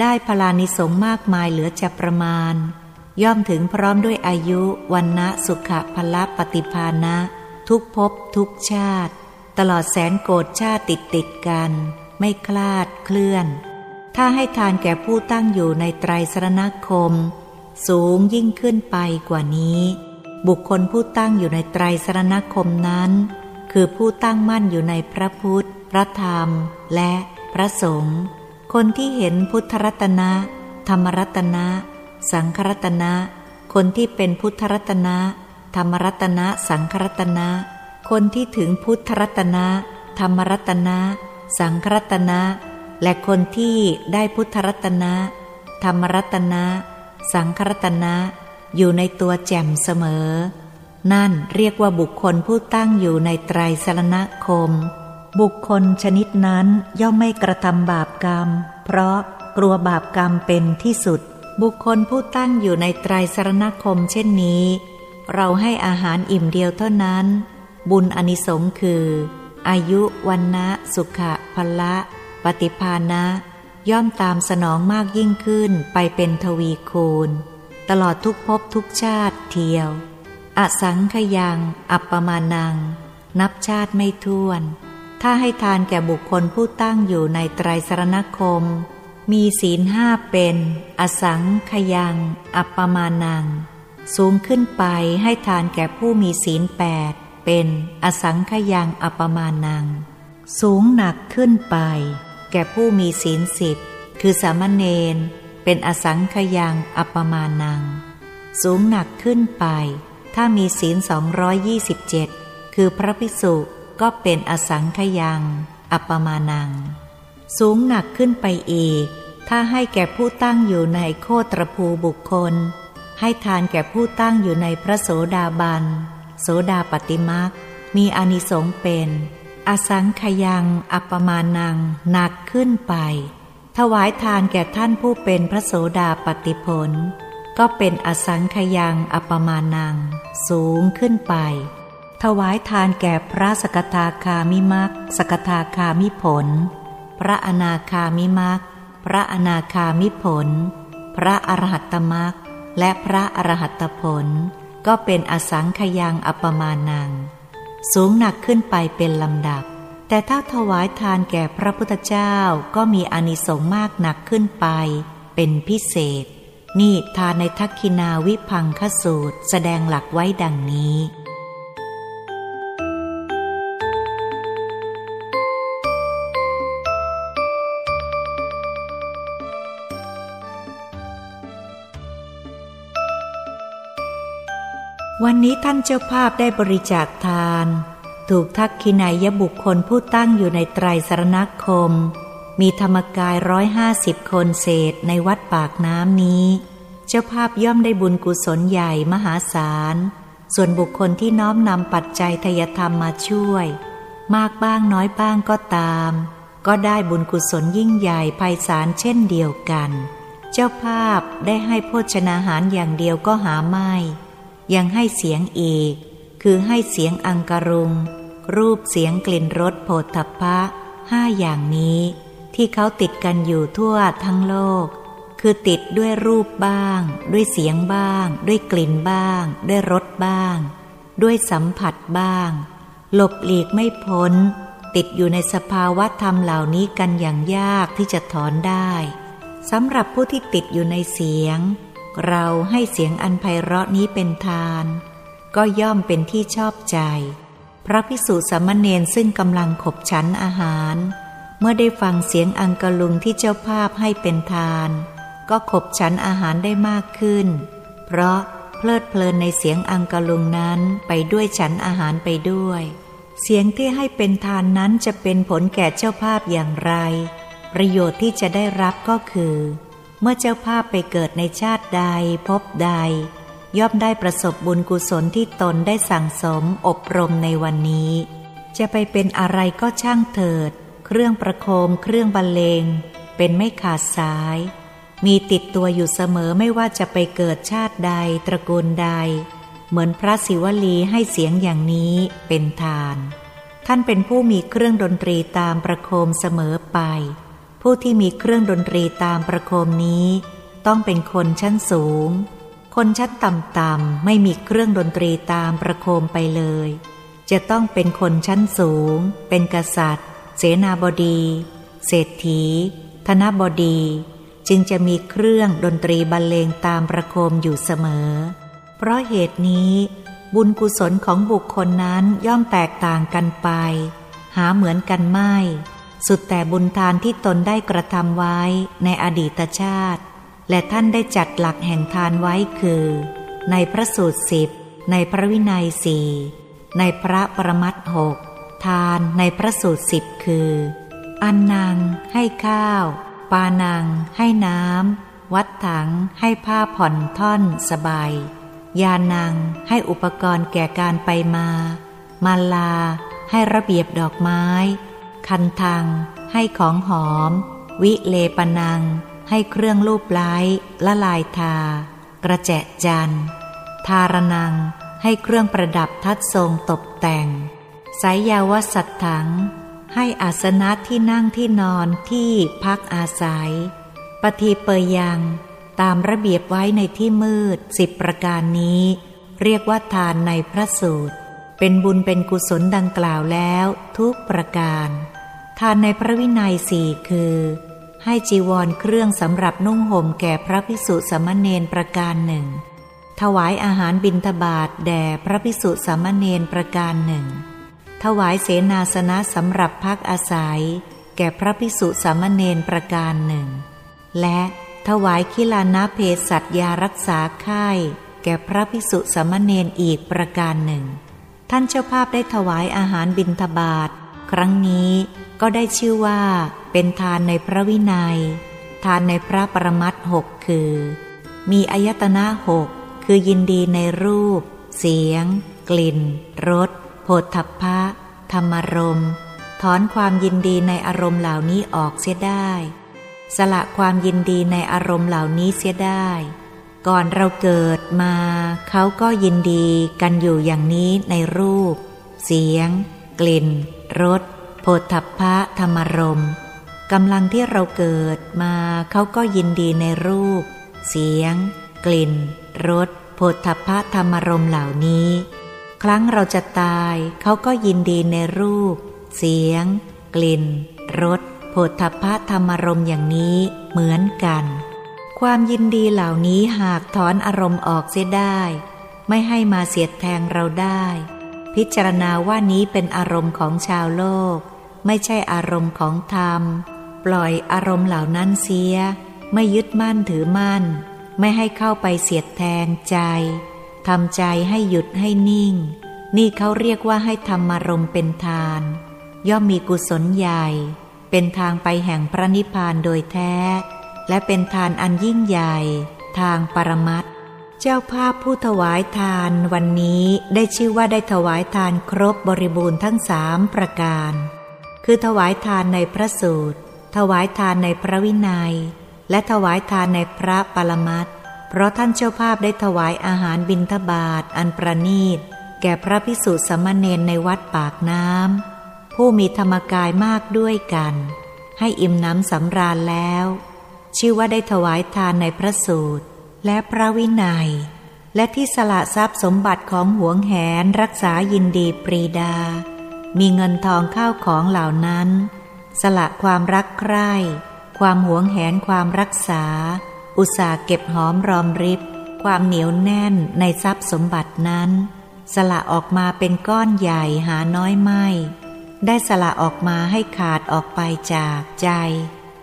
ได้พลานิสงมากมายเหลือจะประมาณ ย่อมถึงพร้อมด้วยอายุวันนะสุขะพละปฏิภาณะ ทุกภพทุกชาติ ตลอดแสนโกรธชาติติดติดกัน ไม่คลาดเคลื่อน ถ้าให้ทานแก่ผู้ตั้งอยู่ในไตรสรณคม สูงยิ่งขึ้นไปกว่านี้ บุคคลผู้ตั้งอยู่ในไตรสรณคมนั้น คือผู้ตั้งมั่นอยู่ในพระพุทธ พระธรรม และพระสงฆ์คนที่เห็นพุทธรัตนะ ธรรมรัตนะ สังครัตนะ คนที่เป็นพุทธรัตนะ ธรรมรัตนะ สังครัตนะ คนที่ถึงพุทธรัตนะ ธรรมรัตนะ สังครัตนะ และคนที่ได้พุทธรัตนะ ธรรมรัตนะ สังครัตนะ อยู่ในตัวแจ่มเสมอ นั่นเรียกว่าบุคคลผู้ตั้งอยู่ในไตรสรณคม บุคคลชนิดนั้นย่อมไม่กระทำบาปกรรม เพราะกลัวบาปกรรมเป็นที่สุด บุคคลผู้ตั้งอยู่ในไตรสรณคมเช่นนี้ เราให้อาหารอิ่มเดียวเท่านั้น บุญอนิสงค์คือ อายุวันนะสุขะพละ ปฏิภาณะย่อมตามสนองมากยิ่งขึ้นไปเป็นทวีคูณ ตลอดทุกภพทุกชาติเทียว อสังขยัง อัปปมานัง นับชาติไม่ท้วน ถ้าให้ทานแก่บุคคลผู้ตั้งอยู่ในไตรสรณคม มีศีลห้าเป็น อสังขยัง อัปปมานัง สูงขึ้นไปให้ทานแก่ผู้มีศีลแปดเป็นอสังขยังอัปปมานัง สูงหนักขึ้นไป แก่ผู้มีศีลสิบคือสามเณร เป็นอสังขยังอัปมานัง สูงหนักขึ้นไป ถ้ามีศีลสองร้อยยี่สิบเจ็ดคือพระภิกษุก็เป็นอสังขยังอัปมานัง สูงหนักขึ้นไปอีก ถ้าให้แก่ผู้ตั้งอยู่ในโคตรภูบุคคล ให้ทานแก่ผู้ตั้งอยู่ในพระโสดาบัน โสดาปติมักมีอนิสงส์เป็น อสังขยังอัปมานังหนักขึ้นไป ถวายทานแก่ท่านผู้เป็นพระโสดาปติผล ก็เป็นอสังขยังอปมานัง สูงขึ้นไป ถวายทานแก่พระสกทาคามิมักสกทาคามิผล พระอนาคามิมักพระอนาคามิผล พระอรหัตตมักและพระอรหัตตผล ก็เป็นอสังขยังอปมานัง สูงหนักขึ้นไปเป็นลำดับ แต่ถ้าถวายทานแก่พระพุทธเจ้าก็มีอนิสงส์มากหนักขึ้นไป เป็นพิเศษ นี่ทานในทักคินาวิพังคสูตร แสดงหลักไว้ดังนี้ วันนี้ท่านเจ้าภาพได้บริจาคทาน ถูกทักขินายบุคคลผู้ตั้งอยู่ในไตรสรณคม มีธรรมกายร้อยห้าสิบคนเศษในวัดปากน้ำนี้ เจ้าภาพย่อมได้บุญกุศลใหญ่มหาศาล ส่วนบุคคลที่น้อมนำปัจจัยทยธรรมมาช่วย มากบ้างน้อยบ้างก็ตาม ก็ได้บุญกุศลยิ่งใหญ่ไพศาลเช่นเดียวกัน เจ้าภาพได้ให้โภชนาหารอย่างเดียวก็หาไม่ ยังให้เสียงอีก คือให้เสียงอังกรุง รูปเสียงกลิ่นรสโผฏฐัพพะห้าอย่างนี้ ที่เขาติดกันอยู่ทั่วทั้งโลก คือติดด้วยรูปบ้าง ด้วยเสียงบ้าง ด้วยกลิ่นบ้าง ด้วยรสบ้าง ด้วยสัมผัสบ้าง หลบหลีกไม่พ้น ติดอยู่ในสภาวะธรรมเหล่านี้กันอย่างยากที่จะถอนได้สำหรับผู้ที่ติดอยู่ในเสียง เราให้เสียงอันไพเราะนี้เป็นทาน ก็ย่อมเป็นที่ชอบใจ พระพิสุสมณเณรซึ่งกำลังขบฉันอาหาร เมื่อได้ฟังเสียงอังกลุงที่เจ้าภาพให้เป็นทาน ก็ขบฉันอาหารได้มากขึ้น เพราะเพลิดเพลินในเสียงอังกลุงนั้นไปด้วยฉันอาหารไปด้วย เสียงที่ให้เป็นทานนั้นจะเป็นผลแก่เจ้าภาพอย่างไร ประโยชน์ที่จะได้รับก็คือ เมื่อเจ้าภาพไปเกิดในชาติใดพบใด ย่อมได้ประสบบุญกุศลที่ตนได้สั่งสมอบรมในวันนี้ จะไปเป็นอะไรก็ช่างเถิด เครื่องประโคมเครื่องบรรเลง เป็นไม่ขาดสาย มีติดตัวอยู่เสมอไม่ว่าจะไปเกิดชาติใดตระกูลใด เหมือนพระศิวลีให้เสียงอย่างนี้เป็นทาน ท่านเป็นผู้มีเครื่องดนตรีตามประโคมเสมอไป ผู้ที่มีเครื่องดนตรีตามประโคมนี้ ต้องเป็นคนชั้นสูง คนชั้นต่ำๆไม่มีเครื่องดนตรีตามประโคมไปเลย จะต้องเป็นคนชั้นสูง เป็นกษัตริย์ เสนาบดี เศรษฐี ธนบดี จึงจะมีเครื่องดนตรีบรรเลงตามประโคมอยู่เสมอ เพราะเหตุนี้ บุญกุศลของบุคคลนั้นย่อมแตกต่างกันไป หาเหมือนกันไม่ สุดแต่บุญทานที่ตนได้กระทำไว้ในอดีตชาติ และท่านได้จัดหลักแห่งทานไว้คือ ในพระสูตรสิบในพระวินัยสี่ในพระประมัตหกทานในพระสูตรสิบคือ อันนางให้ข้าว ปานัง ให้น้ำ วัดถัง ให้ผ้าผ่อนท่อนสบาย ยานัง ให้อุปกรณ์แก่การไปมา มาลา ให้ระเบียบดอกไม้ คันทัง ให้ของหอม วิเลปนัง ให้เครื่องลูบไล้ละลายทา กระแจจันทารนัง ให้เครื่องประดับทัดทรงตกแต่ง สายยาวสัตถัง ให้อาสนะที่นั่งที่นอนที่พักอาศัย ปฏิเปยยังตามระเบียบไว้ในที่มืดสิบประการนี้ เรียกว่าทานในพระสูตร เป็นบุญเป็นกุศลดังกล่าวแล้วทุกประการ ทานในพระวินัยสี่คือ ให้จีวรเครื่องสำหรับนุ่งห่มแก่พระภิกษุสมณเณรประการหนึ่ง ถวายอาหารบิณฑบาตแด่พระภิกษุสมณเณรประการหนึ่ง ถวายเสนาสนะสำหรับพักอาศัย แก่พระภิกษุสามเณรประการหนึ่ง และถวายคิลานาเพสัตยารักษาไข้แก่พระภิกษุสามเณรอีกประการหนึ่ง ท่านเจ้าภาพได้ถวายอาหารบิณฑบาตครั้งนี้ก็ได้ชื่อว่า เป็นทานในพระวินัย ทานในพระประมัตหกคือ มีอายตนะหกคือยินดีในรูป เสียง กลิ่นรสโผฏฐัพพะ ธรรมรมถอนความยินดีในอารมณ์เหล่านี้ออกเสียได้ สละความยินดีในอารมณ์เหล่านี้เสียได้ ก่อนเราเกิดมา เขาก็ยินดีกันอยู่อย่างนี้ในรูป เสียง กลิ่นรสโผฏฐัพพะธรรมรม กำลังที่เราเกิดมาเขาก็ยินดีในรูป เสียง กลิ่นรสโผฏฐัพพะธรรมรมเหล่านี้ ครั้งเราจะตายเขาก็ยินดีในรูป เสียง กลิ่นรสโผฏฐัพพะธรรมรมอย่างนี้เหมือนกัน ความยินดีเหล่านี้หากถอนอารมณ์ออกเสียได้ ไม่ให้มาเสียดแทงเราได้ พิจารณาว่านี้เป็นอารมณ์ของชาวโลก ไม่ใช่อารมณ์ของธรรม ปล่อยอารมณ์เหล่านั้นเสีย ไม่ยึดมั่นถือมั่น ไม่ให้เข้าไปเสียดแทงใจทำใจให้หยุดให้นิ่ง นี่เขาเรียกว่าให้ธรรมารมเป็นทาน ย่อมมีกุศลใหญ่ เป็นทางไปแห่งพระนิพพานโดยแท้ และเป็นทานอันยิ่งใหญ่ ทางปรมัตเจ้าภาพผู้ถวายทานวันนี้ได้ชื่อว่าได้ถวายทานครบบริบูรณ์ทั้งสามประการ คือถวายทานในพระสูตร ถวายทานในพระวินัย และถวายทานในพระปรมัตเพราะท่านเจ้าภาพได้ถวายอาหารบิณฑบาตอันประนีต แก่พระพิสุสมณเณรในวัดปากน้ำผู้มีธรรมกายมากด้วยกัน ให้อิ่มน้ำสำราญแล้ว ชื่อว่าได้ถวายทานในพระสูตร และพระวินัย และที่สละทรัพย์สมบัติของหวงแหนรักษายินดีปรีดา มีเงินทองข้าวของเหล่านั้น สละความรักใคร่ ความหวงแหนความรักษา อุตสาเก็บหอมรอมริบ ความเหนียวแน่นในทรัพย์สมบัตินั้น สละออกมาเป็นก้อนใหญ่หาน้อยไม่ ได้สละออกมาให้ขาดออกไปจากใจ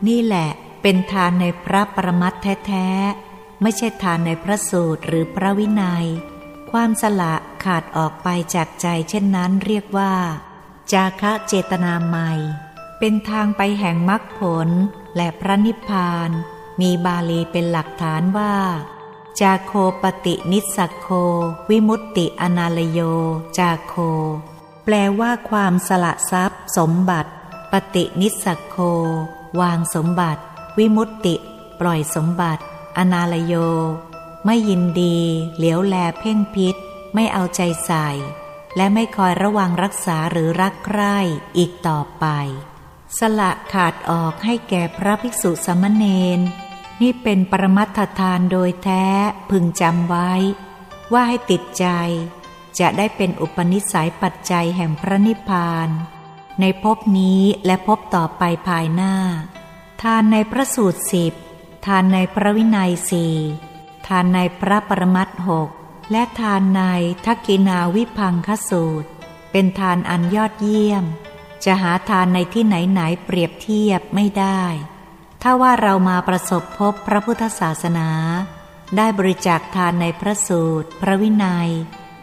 นี่แหละเป็นทานในพระประมัตแท้ๆ ไม่ใช่ทานในพระสูตรหรือพระวินัย ความสละขาดออกไปจากใจเช่นนั้นเรียกว่า จาคะเจตนาใหม่ เป็นทางไปแห่งมรรคผลและพระนิพพาน มีบาลีเป็นหลักฐานว่า จาโคปตินิสักโค วิมุตติอนาลโย จาโค แปลว่าความสละทรัพย์ สมบัติ ปฏินิสักโค วางสมบัติ วิมุตติ ปล่อยสมบัติ อนาลโย ไม่ยินดี เหลียวแลเพ่งพิษ ไม่เอาใจใส่ และไม่คอยระวังรักษาหรือรักใคร่อีกต่อไป สละขาดออกให้แก่พระภิกษุสมณเณรนี่เป็นปรมัตถทานโดยแท้พึงจำไว้ ว่าให้ติดใจ จะได้เป็นอุปนิสัยปัจจัยแห่งพระนิพพาน ในภพนี้และภพต่อไปภายหน้า ทานในพระสูตรสิบทานในพระวินัยสี่ทานในพระปรมัตหกและทานในทักกินาวิพังคสูตร เป็นทานอันยอดเยี่ยม จะหาทานในที่ไหนไหนเปรียบเทียบไม่ได้ ถ้าว่าเรามาประสบพบพระพุทธศาสนา ได้บริจาคทานในพระสูตร พระวินัย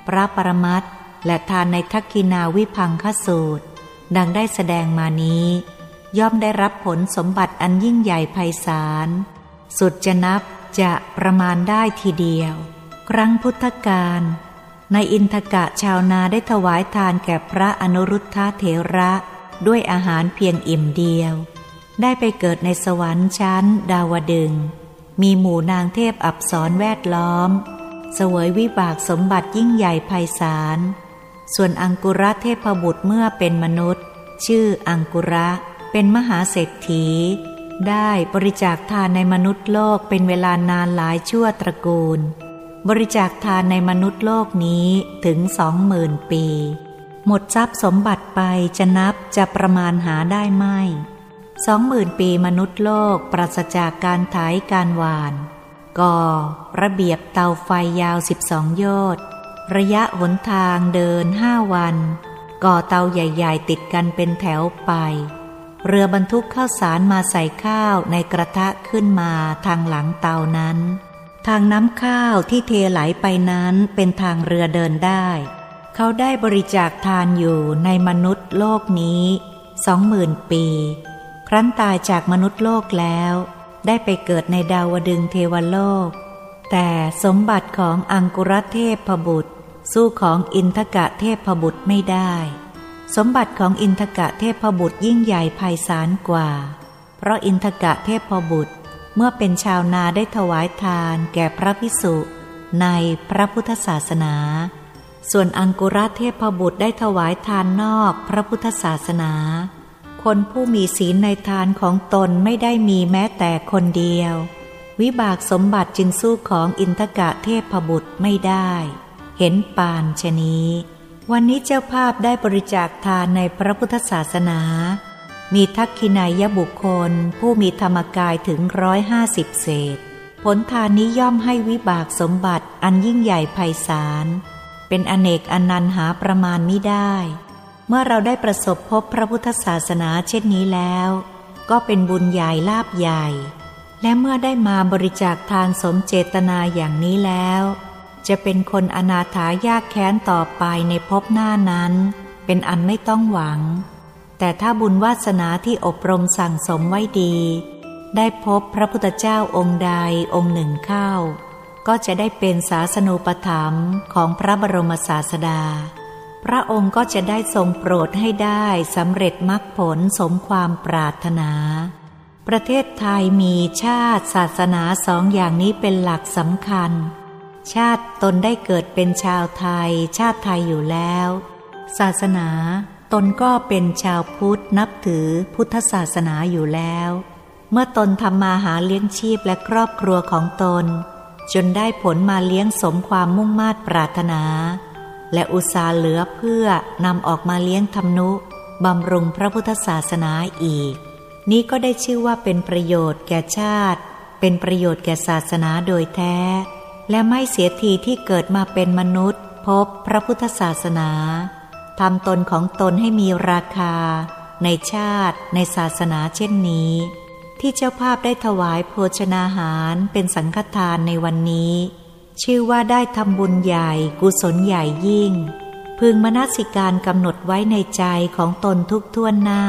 พระปรมัตและทานในทักกินาวิพังคสูตร ดังได้แสดงมานี้ ย่อมได้รับผลสมบัติอันยิ่งใหญ่ไพศาล สุดจะนับจะประมาณได้ทีเดียว ครั้งพุทธกาล ในอินทกะชาวนาได้ถวายทานแก่พระอนุรุทธะเถระด้วยอาหารเพียงอิ่มเดียว ได้ไปเกิดในสวรรค์ชั้น ดาวดึง มีหมู่นางเทพอับสรแวดล้อม เสวยวิบากสมบัติยิ่งใหญ่ไพศาล ส่วนอังกุระเทพบุตรเมื่อเป็นมนุษย์ ชื่ออังกุระเป็นมหาเศรษฐี ได้บริจาคทานในมนุษย์โลกเป็นเวลานานหลายชั่วตระกูล บริจาคทานในมนุษย์โลกนี้ถึงสองหมื่นปี หมดทรัพย์สมบัติไปจะนับจะประมาณหาได้ไม่สองหมื่นปีมนุษย์โลกปราศจากการไถการหวานก่อระเบียบเตาไฟยาวสิบสองโยชน์ระยะหนทางเดินห้าวัน ก่อเตาใหญ่ ๆ ติดกันเป็นแถวไป เรือบรรทุกข้าวสารมาใส่ข้าวในกระทะขึ้นมาทางหลังเตานั้น ทางน้ำข้าวที่เทไหลไปนั้นเป็นทางเรือเดินได้ เขาได้บริจาคทานอยู่ในมนุษย์โลกนี้สองหมื่นปี ครั้นตายจากมนุษย์โลกแล้ว ได้ไปเกิดในดาวดึงเทวโลก แต่สมบัติของอังกุรเทพพบุตร สู้ของอินทกะเทพพบุตรไม่ได้ สมบัติของอินทกะเทพบุตรยิ่งใหญ่ไพศาลกว่า เพราะอินทกะเทพบุตร เมื่อเป็นชาวนาได้ถวายทานแก่พระพิสุในพระพุทธศาสนา ส่วนอังกุรเทพบุตรได้ถวายทานนอกพระพุทธศาสนา คนผู้มีศีลในทานของตนไม่ได้มีแม้แต่คนเดียว วิบากสมบัติจึงสู้ของอินทกะเทพบุตรไม่ได้ เห็นปานชนี้ วันนี้เจ้าภาพได้บริจาคทานในพระพุทธศาสนา มีทักขินายบุคคล ผู้มีธรรมกายถึงร้อยห้าสิบเศษ ผลทานนี้ย่อมให้วิบากสมบัติอันยิ่งใหญ่ไพศาล เป็นอเนกอนันหาประมาณไม่ได้ เมื่อเราได้ประสบพบพระพุทธศาสนาเช่นนี้แล้ว ก็เป็นบุญใหญ่ลาบใหญ่ และเมื่อได้มาบริจาคทานสมเจตนาอย่างนี้แล้ว จะเป็นคนอนาถายากแค้นต่อไปในภพหน้านั้น เป็นอันไม่ต้องหวัง แต่ถ้าบุญวาสนาที่อบรมสั่งสมไว้ดี ได้พบพระพุทธเจ้าองค์ใดองค์หนึ่งเข้า ก็จะได้เป็นศาสนูปถัมภ์ของพระบรมศาสดา พระองค์ก็จะได้ทรงโปรดให้ได้สำเร็จมรรคผลสมความปรารถนา ประเทศไทยมีชาติศาสนาสองอย่างนี้เป็นหลักสำคัญ ชาติตนได้เกิดเป็นชาวไทย ชาติไทยอยู่แล้ว ศาสนา ตนก็เป็นชาวพุทธนับถือพุทธศาสนาอยู่แล้ว เมื่อตนทำมาหาเลี้ยงชีพและครอบครัวของตน จนได้ผลมาเลี้ยงสมความมุ่งมา่ปรารถนา และอุตสาห์เหลือเพื่อนำออกมาเลี้ยงทำนุบำรุงพระพุทธศาสนาอีก นี้ก็ได้ชื่อว่าเป็นประโยชน์แก่ชาติ เป็นประโยชน์แก่ศาสนาโดยแท้ และไม่เสียทีที่เกิดมาเป็นมนุษย์ พบพระพุทธศาสนา ทำตนของตนให้มีราคา ในชาติ ในศาสนาเช่นนี้ ที่เจ้าภาพได้ถวายโภชนาหารเป็นสังฆทานในวันนี้ ชื่อว่าได้ทำบุญใหญ่ กุศลใหญ่ยิ่ง พึงมนสิการกำหนดไว้ในใจของตนทุกท่วนหน้า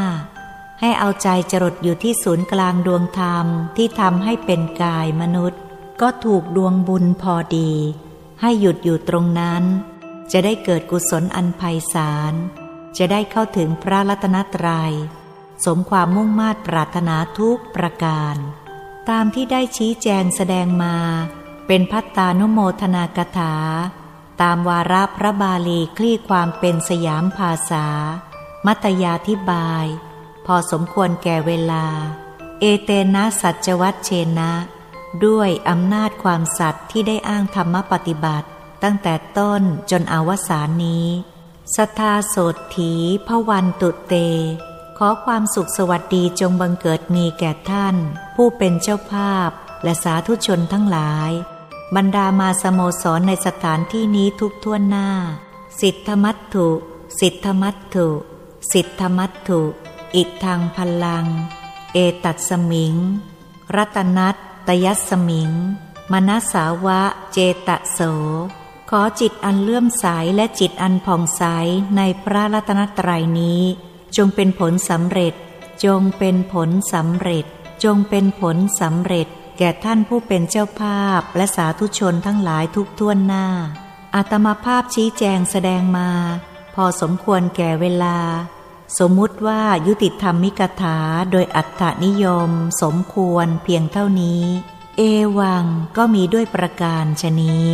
ให้เอาใจจรดอยู่ที่ศูนย์กลางดวงธรรมที่ทำให้เป็นกายมนุษย์ ก็ถูกดวงบุญพอดี ให้หยุดอยู่ตรงนั้น จะได้เกิดกุศลอันไพศาล จะได้เข้าถึงพระรัตนตรยัย สมความมุ่งมา่ปรารถนาทุกประการ ตามที่ได้ชี้แจงแสดงมา เป็นพัตตานุโมทนากถา ตามวาระพระบาลีคลี่ความเป็นสยามภาษา มัตยาธิบาย พอสมควรแก่เวลา เอเตนะสัจวัตเชนะ ด้วยอำนาจความสัตย์ที่ได้อ้างธรรมปฏิบัติ ตั้งแต่ต้นจนอวสานนี้สัทธาโสดถีพวันตุเต ขอความสุขสวัสดีจงบังเกิดมีแก่ท่าน ผู้เป็นเจ้าภาพและสาธุชนทั้งหลาย บรรดามาสโมสรในสถานที่นี้ทุกท่วนหน้า สิทธมัตถุ สิทธมัตถุ สิทธมัตถุ อิทางพลัง เอตัดสมิง รัตนัตตยัสสมิงมนัสสาวะเจตโส ขอจิตอันเลื่อมใสและจิตอันผ่องใสในพระรัตนตรัยนี้ จงเป็นผลสำเร็จ จงเป็นผลสำเร็จ จงเป็นผลสำเร็จ แก่ท่านผู้เป็นเจ้าภาพและสาธุชนทั้งหลายทุกท่วนหน้าอาตมาภาพชี้แจงแสดงมา พอสมควรแก่เวลา สมมุติว่ายุติธรรมมิกถาโดยอัตถนิยม สมควรเพียงเท่านี้ เอวังก็มีด้วยประการชนี้